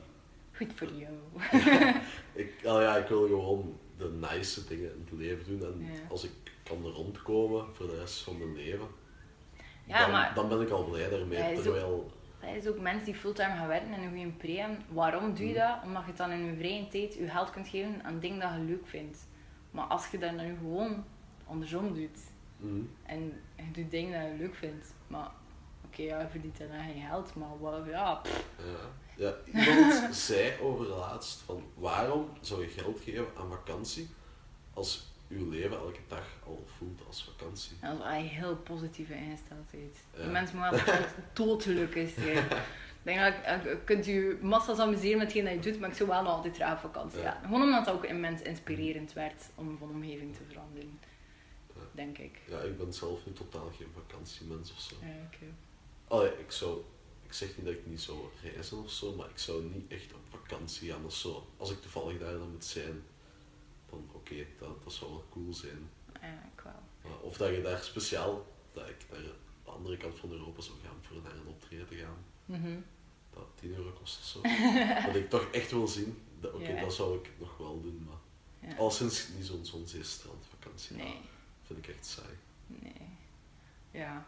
Goed voor jou. Ik, oh ja, ik wil gewoon de nice dingen in het leven doen. En Ja. als ik kan rondkomen voor de rest van mijn leven, Ja, dan, maar dan ben ik al blij daarmee. Terwijl, dat is ook mensen die fulltime gaan werken en een goede pre hebben. Waarom doe je Mhm. dat? Omdat je dan in je vrije tijd je geld kunt geven aan dingen dat je leuk vindt. Maar als je dat nu gewoon andersom doet Mhm. en je doet dingen dat je leuk vindt, maar oké, ja, je verdient dan geen geld, maar wel, ja, pff, Ja. Ja, iemand zei over laatst van waarom zou je geld geven aan vakantie als je leven elke dag al voelt als vakantie? dat is een heel positieve ingesteldheid. Ja. De mensen moeten altijd doodgelukkig zijn. Ik denk dat ik- je kunt je massa's amuseren met hetgeen dat je doet, maar ik zou wel nog altijd graag vakantie Ja. Gewoon omdat het ook immens inspirerend werd om van omgeving te veranderen. Denk ik. Ja, ik ben zelf nu totaal geen vakantiemens of zo. Ja, oké. Allee, ik zou, ik zeg niet dat ik niet zou reizen of zo, maar ik zou niet echt op vakantie gaan of zo. Als ik toevallig daar dan moet zijn, dan oké, dat, dat zou wel cool zijn. Ja, ik wel. Of dat je daar speciaal, dat ik naar de andere kant van Europa zou gaan voor naar een optreden te gaan, Mhm. dat 10 euro kost of zo. dat ik toch echt wil zien, oké, Ja. dat zou ik nog wel doen, maar Ja. al sinds niet zo'n zo'n zeestrandvakantie, Nee, vind ik echt saai. nee. Ja.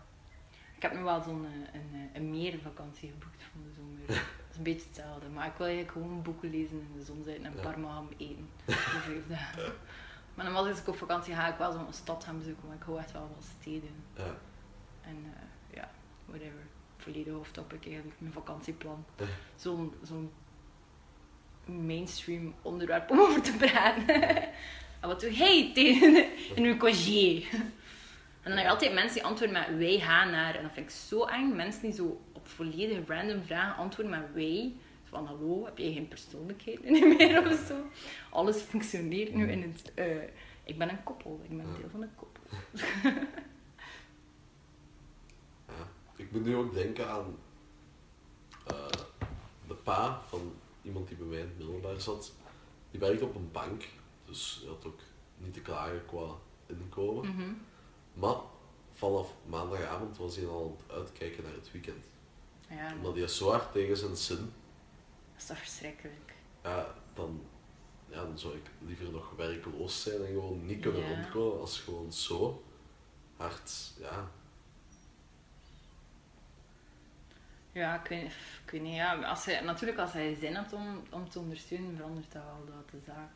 Ik heb nu wel zo'n eh, een, eh, een meervakantie geboekt van de zomer. Dat is een beetje hetzelfde, maar ik wil eigenlijk gewoon boeken lezen in de zon zitten en Ja. parma gaan eten voor vijf dagen. Maar normaal als ik op vakantie ga, ik wel zo'n stad gaan bezoeken, want ik hou echt wel van steden. Ja. En eh, ja, whatever. Volledig hoofdtopic eigenlijk, mijn vakantieplan. Zo'n zo'n mainstream onderwerp om over te praten. en wat doe jij tegen in uw congé? En dan heb je altijd mensen die antwoorden met wij gaan naar. En dat vind ik zo eng. Mensen die zo op volledig random vragen antwoorden met wij. Van hallo, heb jij geen persoonlijkheid meer of zo? Alles functioneert nu in het... eh, ik ben een koppel. Ik ben deel van een koppel. Ja. Ik moet nu ook denken aan eh, de pa van iemand die bij mij in het middelbaar zat. Die werkte op een bank, dus hij had ook niet te klagen qua inkomen. Mhm. Maar vanaf maandagavond was hij al aan het uitkijken naar het weekend. Ja, Omdat hij zo hard tegen zijn zin, dat is toch verschrikkelijk. ja, dan, ja, dan zou ik liever nog werkloos zijn en gewoon niet kunnen Ja. rondkomen als gewoon zo hard, ja. Ja, ik weet, ik weet niet. Ja, als hij, natuurlijk, als hij zin hebt om, om te ondersteunen, verandert dat wel dat de zaak.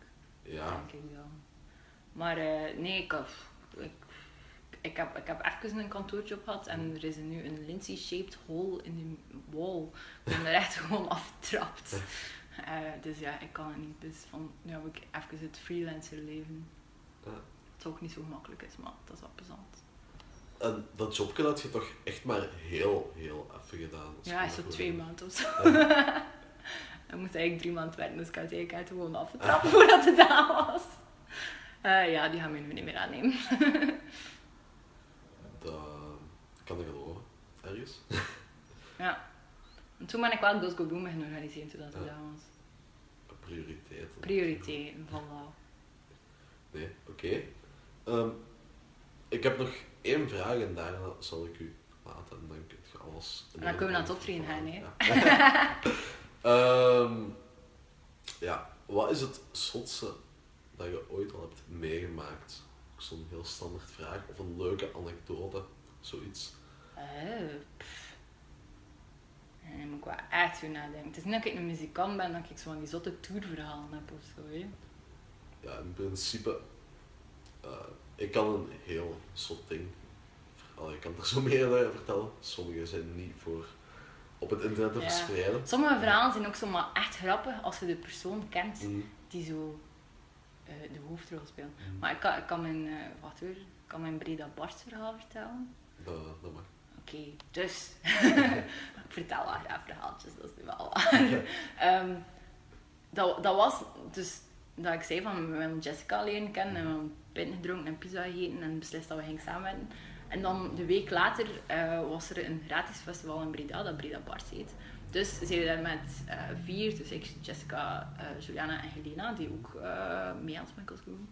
Ja, Denk ik dan. Maar eh, nee, ik heb, ik, ik, heb, ik heb even een kantoorjob gehad en er is nu een Lindsay-shaped hole in de wall. Ik ben er echt gewoon afgetrapt. Eh, dus ja, ik kan het niet. Dus van, nu heb ik even het freelancer leven. Ja. Het ook niet zo gemakkelijk is, maar dat is wel plezant. En dat jobje had je toch echt maar heel, heel even gedaan. Ja, is zo twee maanden of zo. Ik moest eigenlijk drie maanden werken, dus ik had het eigenlijk echt gewoon afgetrapt voordat het gedaan was. Eh, ja, die gaan we nu niet meer aannemen. Dat kan ik geloven, ergens. Ja. En toen ben ik wel Go Boom gaan organiseren toen dat Ja. gedaan was. Prioriteit. Prioriteiten, voilà. Nee, oké. Ehm, ik heb nog één vraag en daarna zal ik u laten en dan kunt je alles... En dan kunnen we naar het optreden gaan, vragen. Ehm, ja, wat is het zotste dat je ooit al hebt meegemaakt? Zo'n heel standaard vraag. Of een leuke anekdote, zoiets. Eh, pff. En dan moet ik wel echt goed nadenken. Het is niet dat ik een muzikant ben, dat ik zo van die zotte tourverhalen heb of zo. Hè. Ja, in principe, eh, ik kan een heel zot ding. Allee, ik kan er zo meer over vertellen. Sommige zijn niet voor op het internet te verspreiden. Sommige verhalen zijn ook zo maar echt grappig als je de persoon kent Mm. die zo eh, de hoofdrol speelt. Mm. Maar ik kan, ik kan mijn, eh wat hoor, ik kan mijn Breda Bart verhaal vertellen. Dat, dat mag. Oké, dus. ik vertel wel graag verhaaltjes, dat is nu wel waar. Ehm, dat, dat was dus dat ik zei van we willen Jessica leren kennen en we hebben pint gedronken en pizza gegeten en beslist dat we gingen samenwerken. En dan de week later eh, was er een gratis festival in Breda, dat Breda Bart heet. Dus zijn we daar met eh, vier, dus ik, Jessica, eh, Juliana en Helena, die ook mee aan het doen,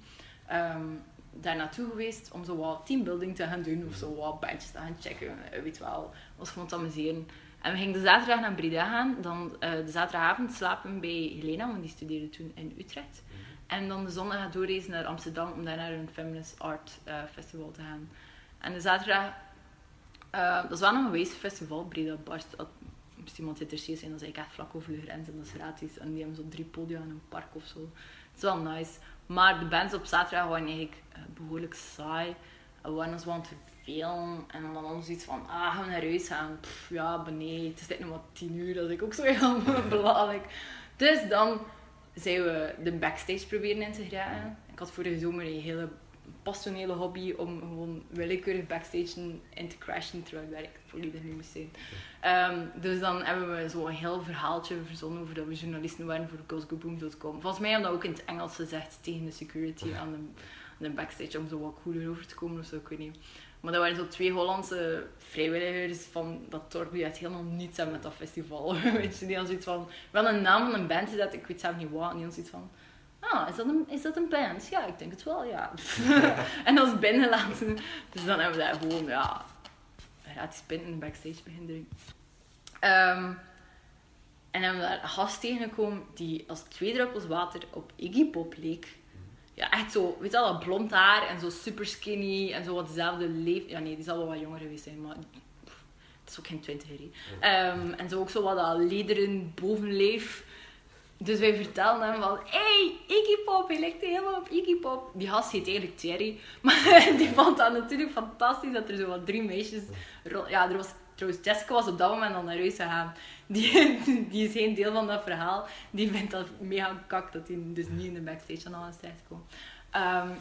ehm, daar naartoe geweest om zo wat teambuilding te gaan doen of zo wat bandjes te gaan checken. Weet wel, was gewoon te amuseren. En we gingen de zaterdag naar Breda gaan. Dan de zaterdagavond slapen bij Helena, want die studeerde toen in Utrecht. En dan de zondag doorreizen naar Amsterdam om daar naar een Feminist Art Festival te gaan. En de zaterdag, uh, dat is wel een geweest festival, Breda Barst. Moest iemand geïnteresseerd zijn, dat is eigenlijk echt vlak over de grens en dat is gratis. En die hebben zo drie podia in een park of zo. Het is wel nice. Maar de bands op zaterdag waren eigenlijk uh, behoorlijk saai. We waren zo aan het vervelen. En dan ons iets van, ah, gaan we naar huis gaan? Ja, beneden. Het is net nog maar tien uur. Dat is ik ook zo heel belangrijk. Dus dan zijn we de backstage proberen in te geraken. Ik had vorige zomer een hele passionele hobby om gewoon willekeurig backstage in te crashen terwijl ik werk volledig niet moest zijn. Um, dus dan hebben we zo een heel verhaaltje verzonnen over dat we journalisten waren voor GoSgoBoom.com. Volgens mij hebben we dat ook in het Engels gezegd tegen de security aan de, aan de backstage om zo wat cooler over te komen of zo, ik weet niet. Maar dat waren zo twee Hollandse vrijwilligers van dat dorp die het helemaal niets hebben met dat festival. weet je, die hadden zoiets van, wel een naam van een band dat ik weet zelf niet wat. En die hadden zoiets van, ah, is dat, een, is dat een band? Ja, ik denk het wel, ja. en dat is binnenlaten. Dus dan hebben we daar gewoon, ja, gratis de backstage beginnen um, en hebben we daar een gast tegengekomen die als twee druppels water op Iggy Pop leek ja, echt zo, weet je wel, blond haar en zo super skinny en zo wat dezelfde leeftijd. Ja, nee, die zal wel wat jonger geweest zijn, maar het is ook geen twintiger. Um, en zo ook zo wat dat lederen bovenleef. Dus wij vertelden hem van, hey, Iggy Pop, hij lijkt helemaal op Iggy Pop. Die gast heet eigenlijk Thierry. Maar die vond dat natuurlijk fantastisch dat er zo wat drie meisjes... Ja, er was Trouwens, Jessica was op dat moment al naar huis gegaan. Die, die is geen deel van dat verhaal. Die vindt dat mega kak dat hij dus niet in de backstage aan alles terecht komt. Um,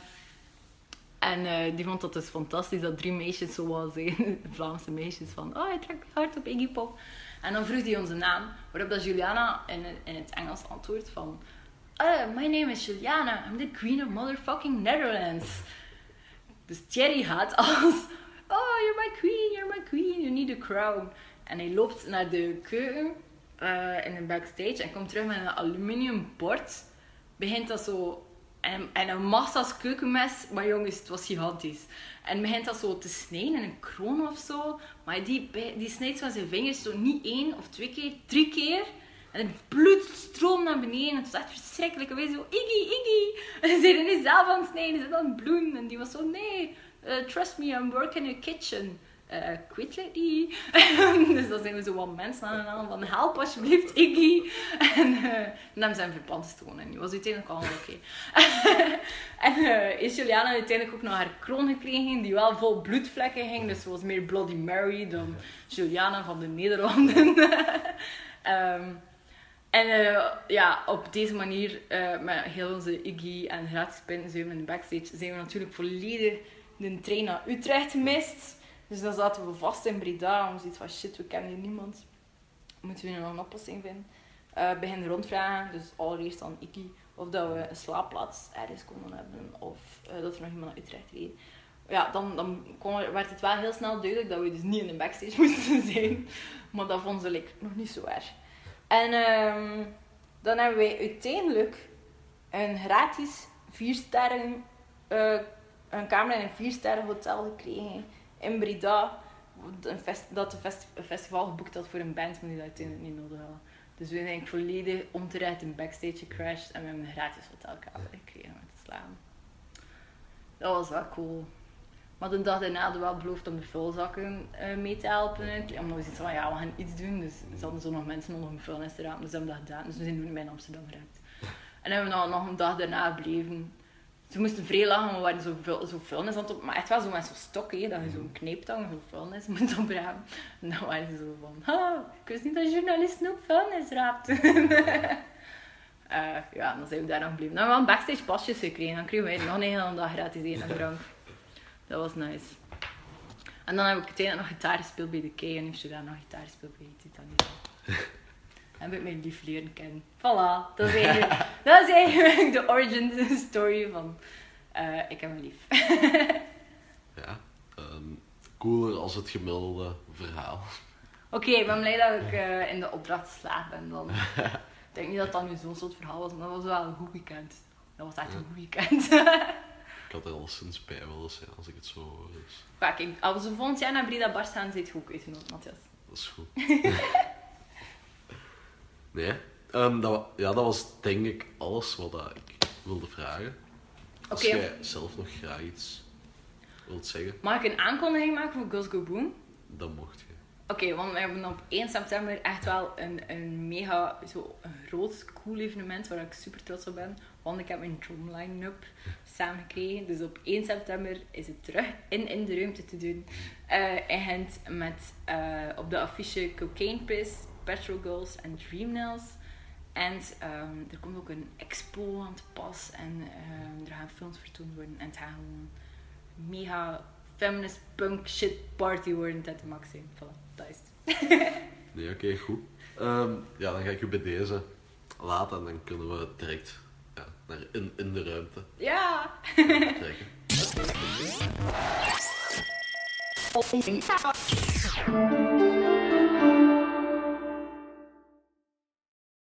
en uh, die vond dat dus fantastisch dat drie meisjes zoals zijn, Vlaamse meisjes, van oh, hij trekt hard op Iggy Pop. En dan vroeg hij onze naam, waarop dat Juliana in, in het Engels antwoordt van uh, My name is Juliana, I'm the queen of motherfucking Netherlands. Dus Thierry gaat als Oh, you're my queen, you're my queen, you need a crown. En hij loopt naar de keuken uh, in een backstage en komt terug met een aluminium bord. Begint dat zo. En, en een massa's keukenmes, maar jongens, het was gigantisch. En begint dat zo te snijden in een kroon of zo. Maar die, die snijdt van zijn vingers zo niet één of twee keer, drie keer. En het bloed stroomt naar beneden. Het was echt verschrikkelijk. En wij zo, Iggy, Iggy. En ze zijn niet zelf aan het snijden. Ze dan bloeden. En die was zo, nee, uh, trust me, I'm working in a kitchen. Uh, quit lately. dus dan zijn we zo wat mensen aan en aan van help alsjeblieft Iggy. en uh, dan hem verpand te en die was uiteindelijk al oké. en uh, is Juliana uiteindelijk ook nog haar kroon gekregen die wel vol bloedvlekken ging. Dus ze was meer Bloody Mary dan Juliana van de Nederlanden. um, en uh, ja, op deze manier, uh, met heel onze Iggy en gratis pinten zijn we in de backstage, zijn we natuurlijk volledig de trein naar Utrecht gemist. Dus dan zaten we vast in Breda. En zoiets van shit, we kennen hier niemand. Moeten we nog een oplossing vinden? Uh, beginnen rondvragen. Dus allereerst aan Iki of dat we een slaapplaats ergens konden hebben. Of uh, dat er nog iemand naar Utrecht reed. Ja, dan, dan werd het wel heel snel duidelijk dat we dus niet in een backstage moesten zijn. Maar dat vonden ze like, nog niet zo erg. En um, dan hebben wij uiteindelijk een gratis vier sterren uh, een kamer in een viersterren hotel gekregen in Breda. Een fest, dat de fest, een festival geboekt had voor een band, maar die dat uiteindelijk niet nodig hadden. Dus we zijn eigenlijk volledig onterecht in backstage gecrashed en we hebben een gratis hotelkamer gekregen om te slaan. Dat was wel cool. Maar de dag daarna hadden we wel beloofd om de vulzakken uh, mee te helpen. Omdat we zoiets van, ja, we gaan iets doen. Dus ze hadden zo nog mensen onder een vuilnis te rapen. Dus we hebben dat gedaan. Dus we zijn nu bij Amsterdam geraakt. En hebben we nog, nog een dag daarna gebleven. Ze moesten vrij lachen, we waren zo, zo vuilnis aan het op. Maar echt wel zo met zo'n stok, dat je zo'n kneeptang, zo'n vuilnis moet opruimen. En dan waren ze zo van, ah, ik wist niet dat journalisten ook vuilnis raapten. uh, ja, dan zijn we daar nog gebleven. Dan hebben we wel backstage pasjes gekregen. Dan kregen wij nog een hele dag gratis eten en drank. Dat was nice. En dan heb ik uiteindelijk nog gitaar gespeeld bij de Kei en heeft je daar nog gitaar gespeeld bij Titanic heb ik mijn lief leren kennen. Voilà, dat is eigenlijk, dat is eigenlijk de origin story van uh, ik heb mijn lief. ja, um, cooler als het gemiddelde verhaal. Oké, ik ben blij dat ik uh, in de opdracht geslaagd ben dan. ik denk niet dat dat nu zo'n soort verhaal was, maar dat was wel een goed weekend. Dat was echt een goed weekend. ik had er al sinds bij willen zijn als ik het zo hoor. Dus. Ja, kijk, als we volgend jaar naar Brida Bars gaan, zit je ook uitgenodigd, Matthias. dat is goed. Nee, ehm, dat, ja, dat was denk ik alles wat dat ik wilde vragen. Als Oké. jij zelf nog graag iets wilt zeggen, Mag ik een aankondiging maken voor Girls Go Boom? dan mocht je. Oké, want we hebben op 1 september echt wel een, een mega, zo een groot, cool evenement waar ik super trots op ben. Want ik heb mijn drum line-up samengekregen. Dus op 1 september is het terug in, in de ruimte te doen. Eh in Gent met eh, op de affiche Cocaine Piss, Petrol Girls en Dream Nails. En ehm, er komt ook een expo aan te pas en ehm, er gaan films vertoond worden. En het gaat gewoon mega feminist punk shit party worden tot de max zijn. Voilà, dat is het. Nee, oké, goed. Ehm, ja, dan ga ik u bij deze laten en dan kunnen we direct ja, naar in, in de ruimte Ja! trekken. You.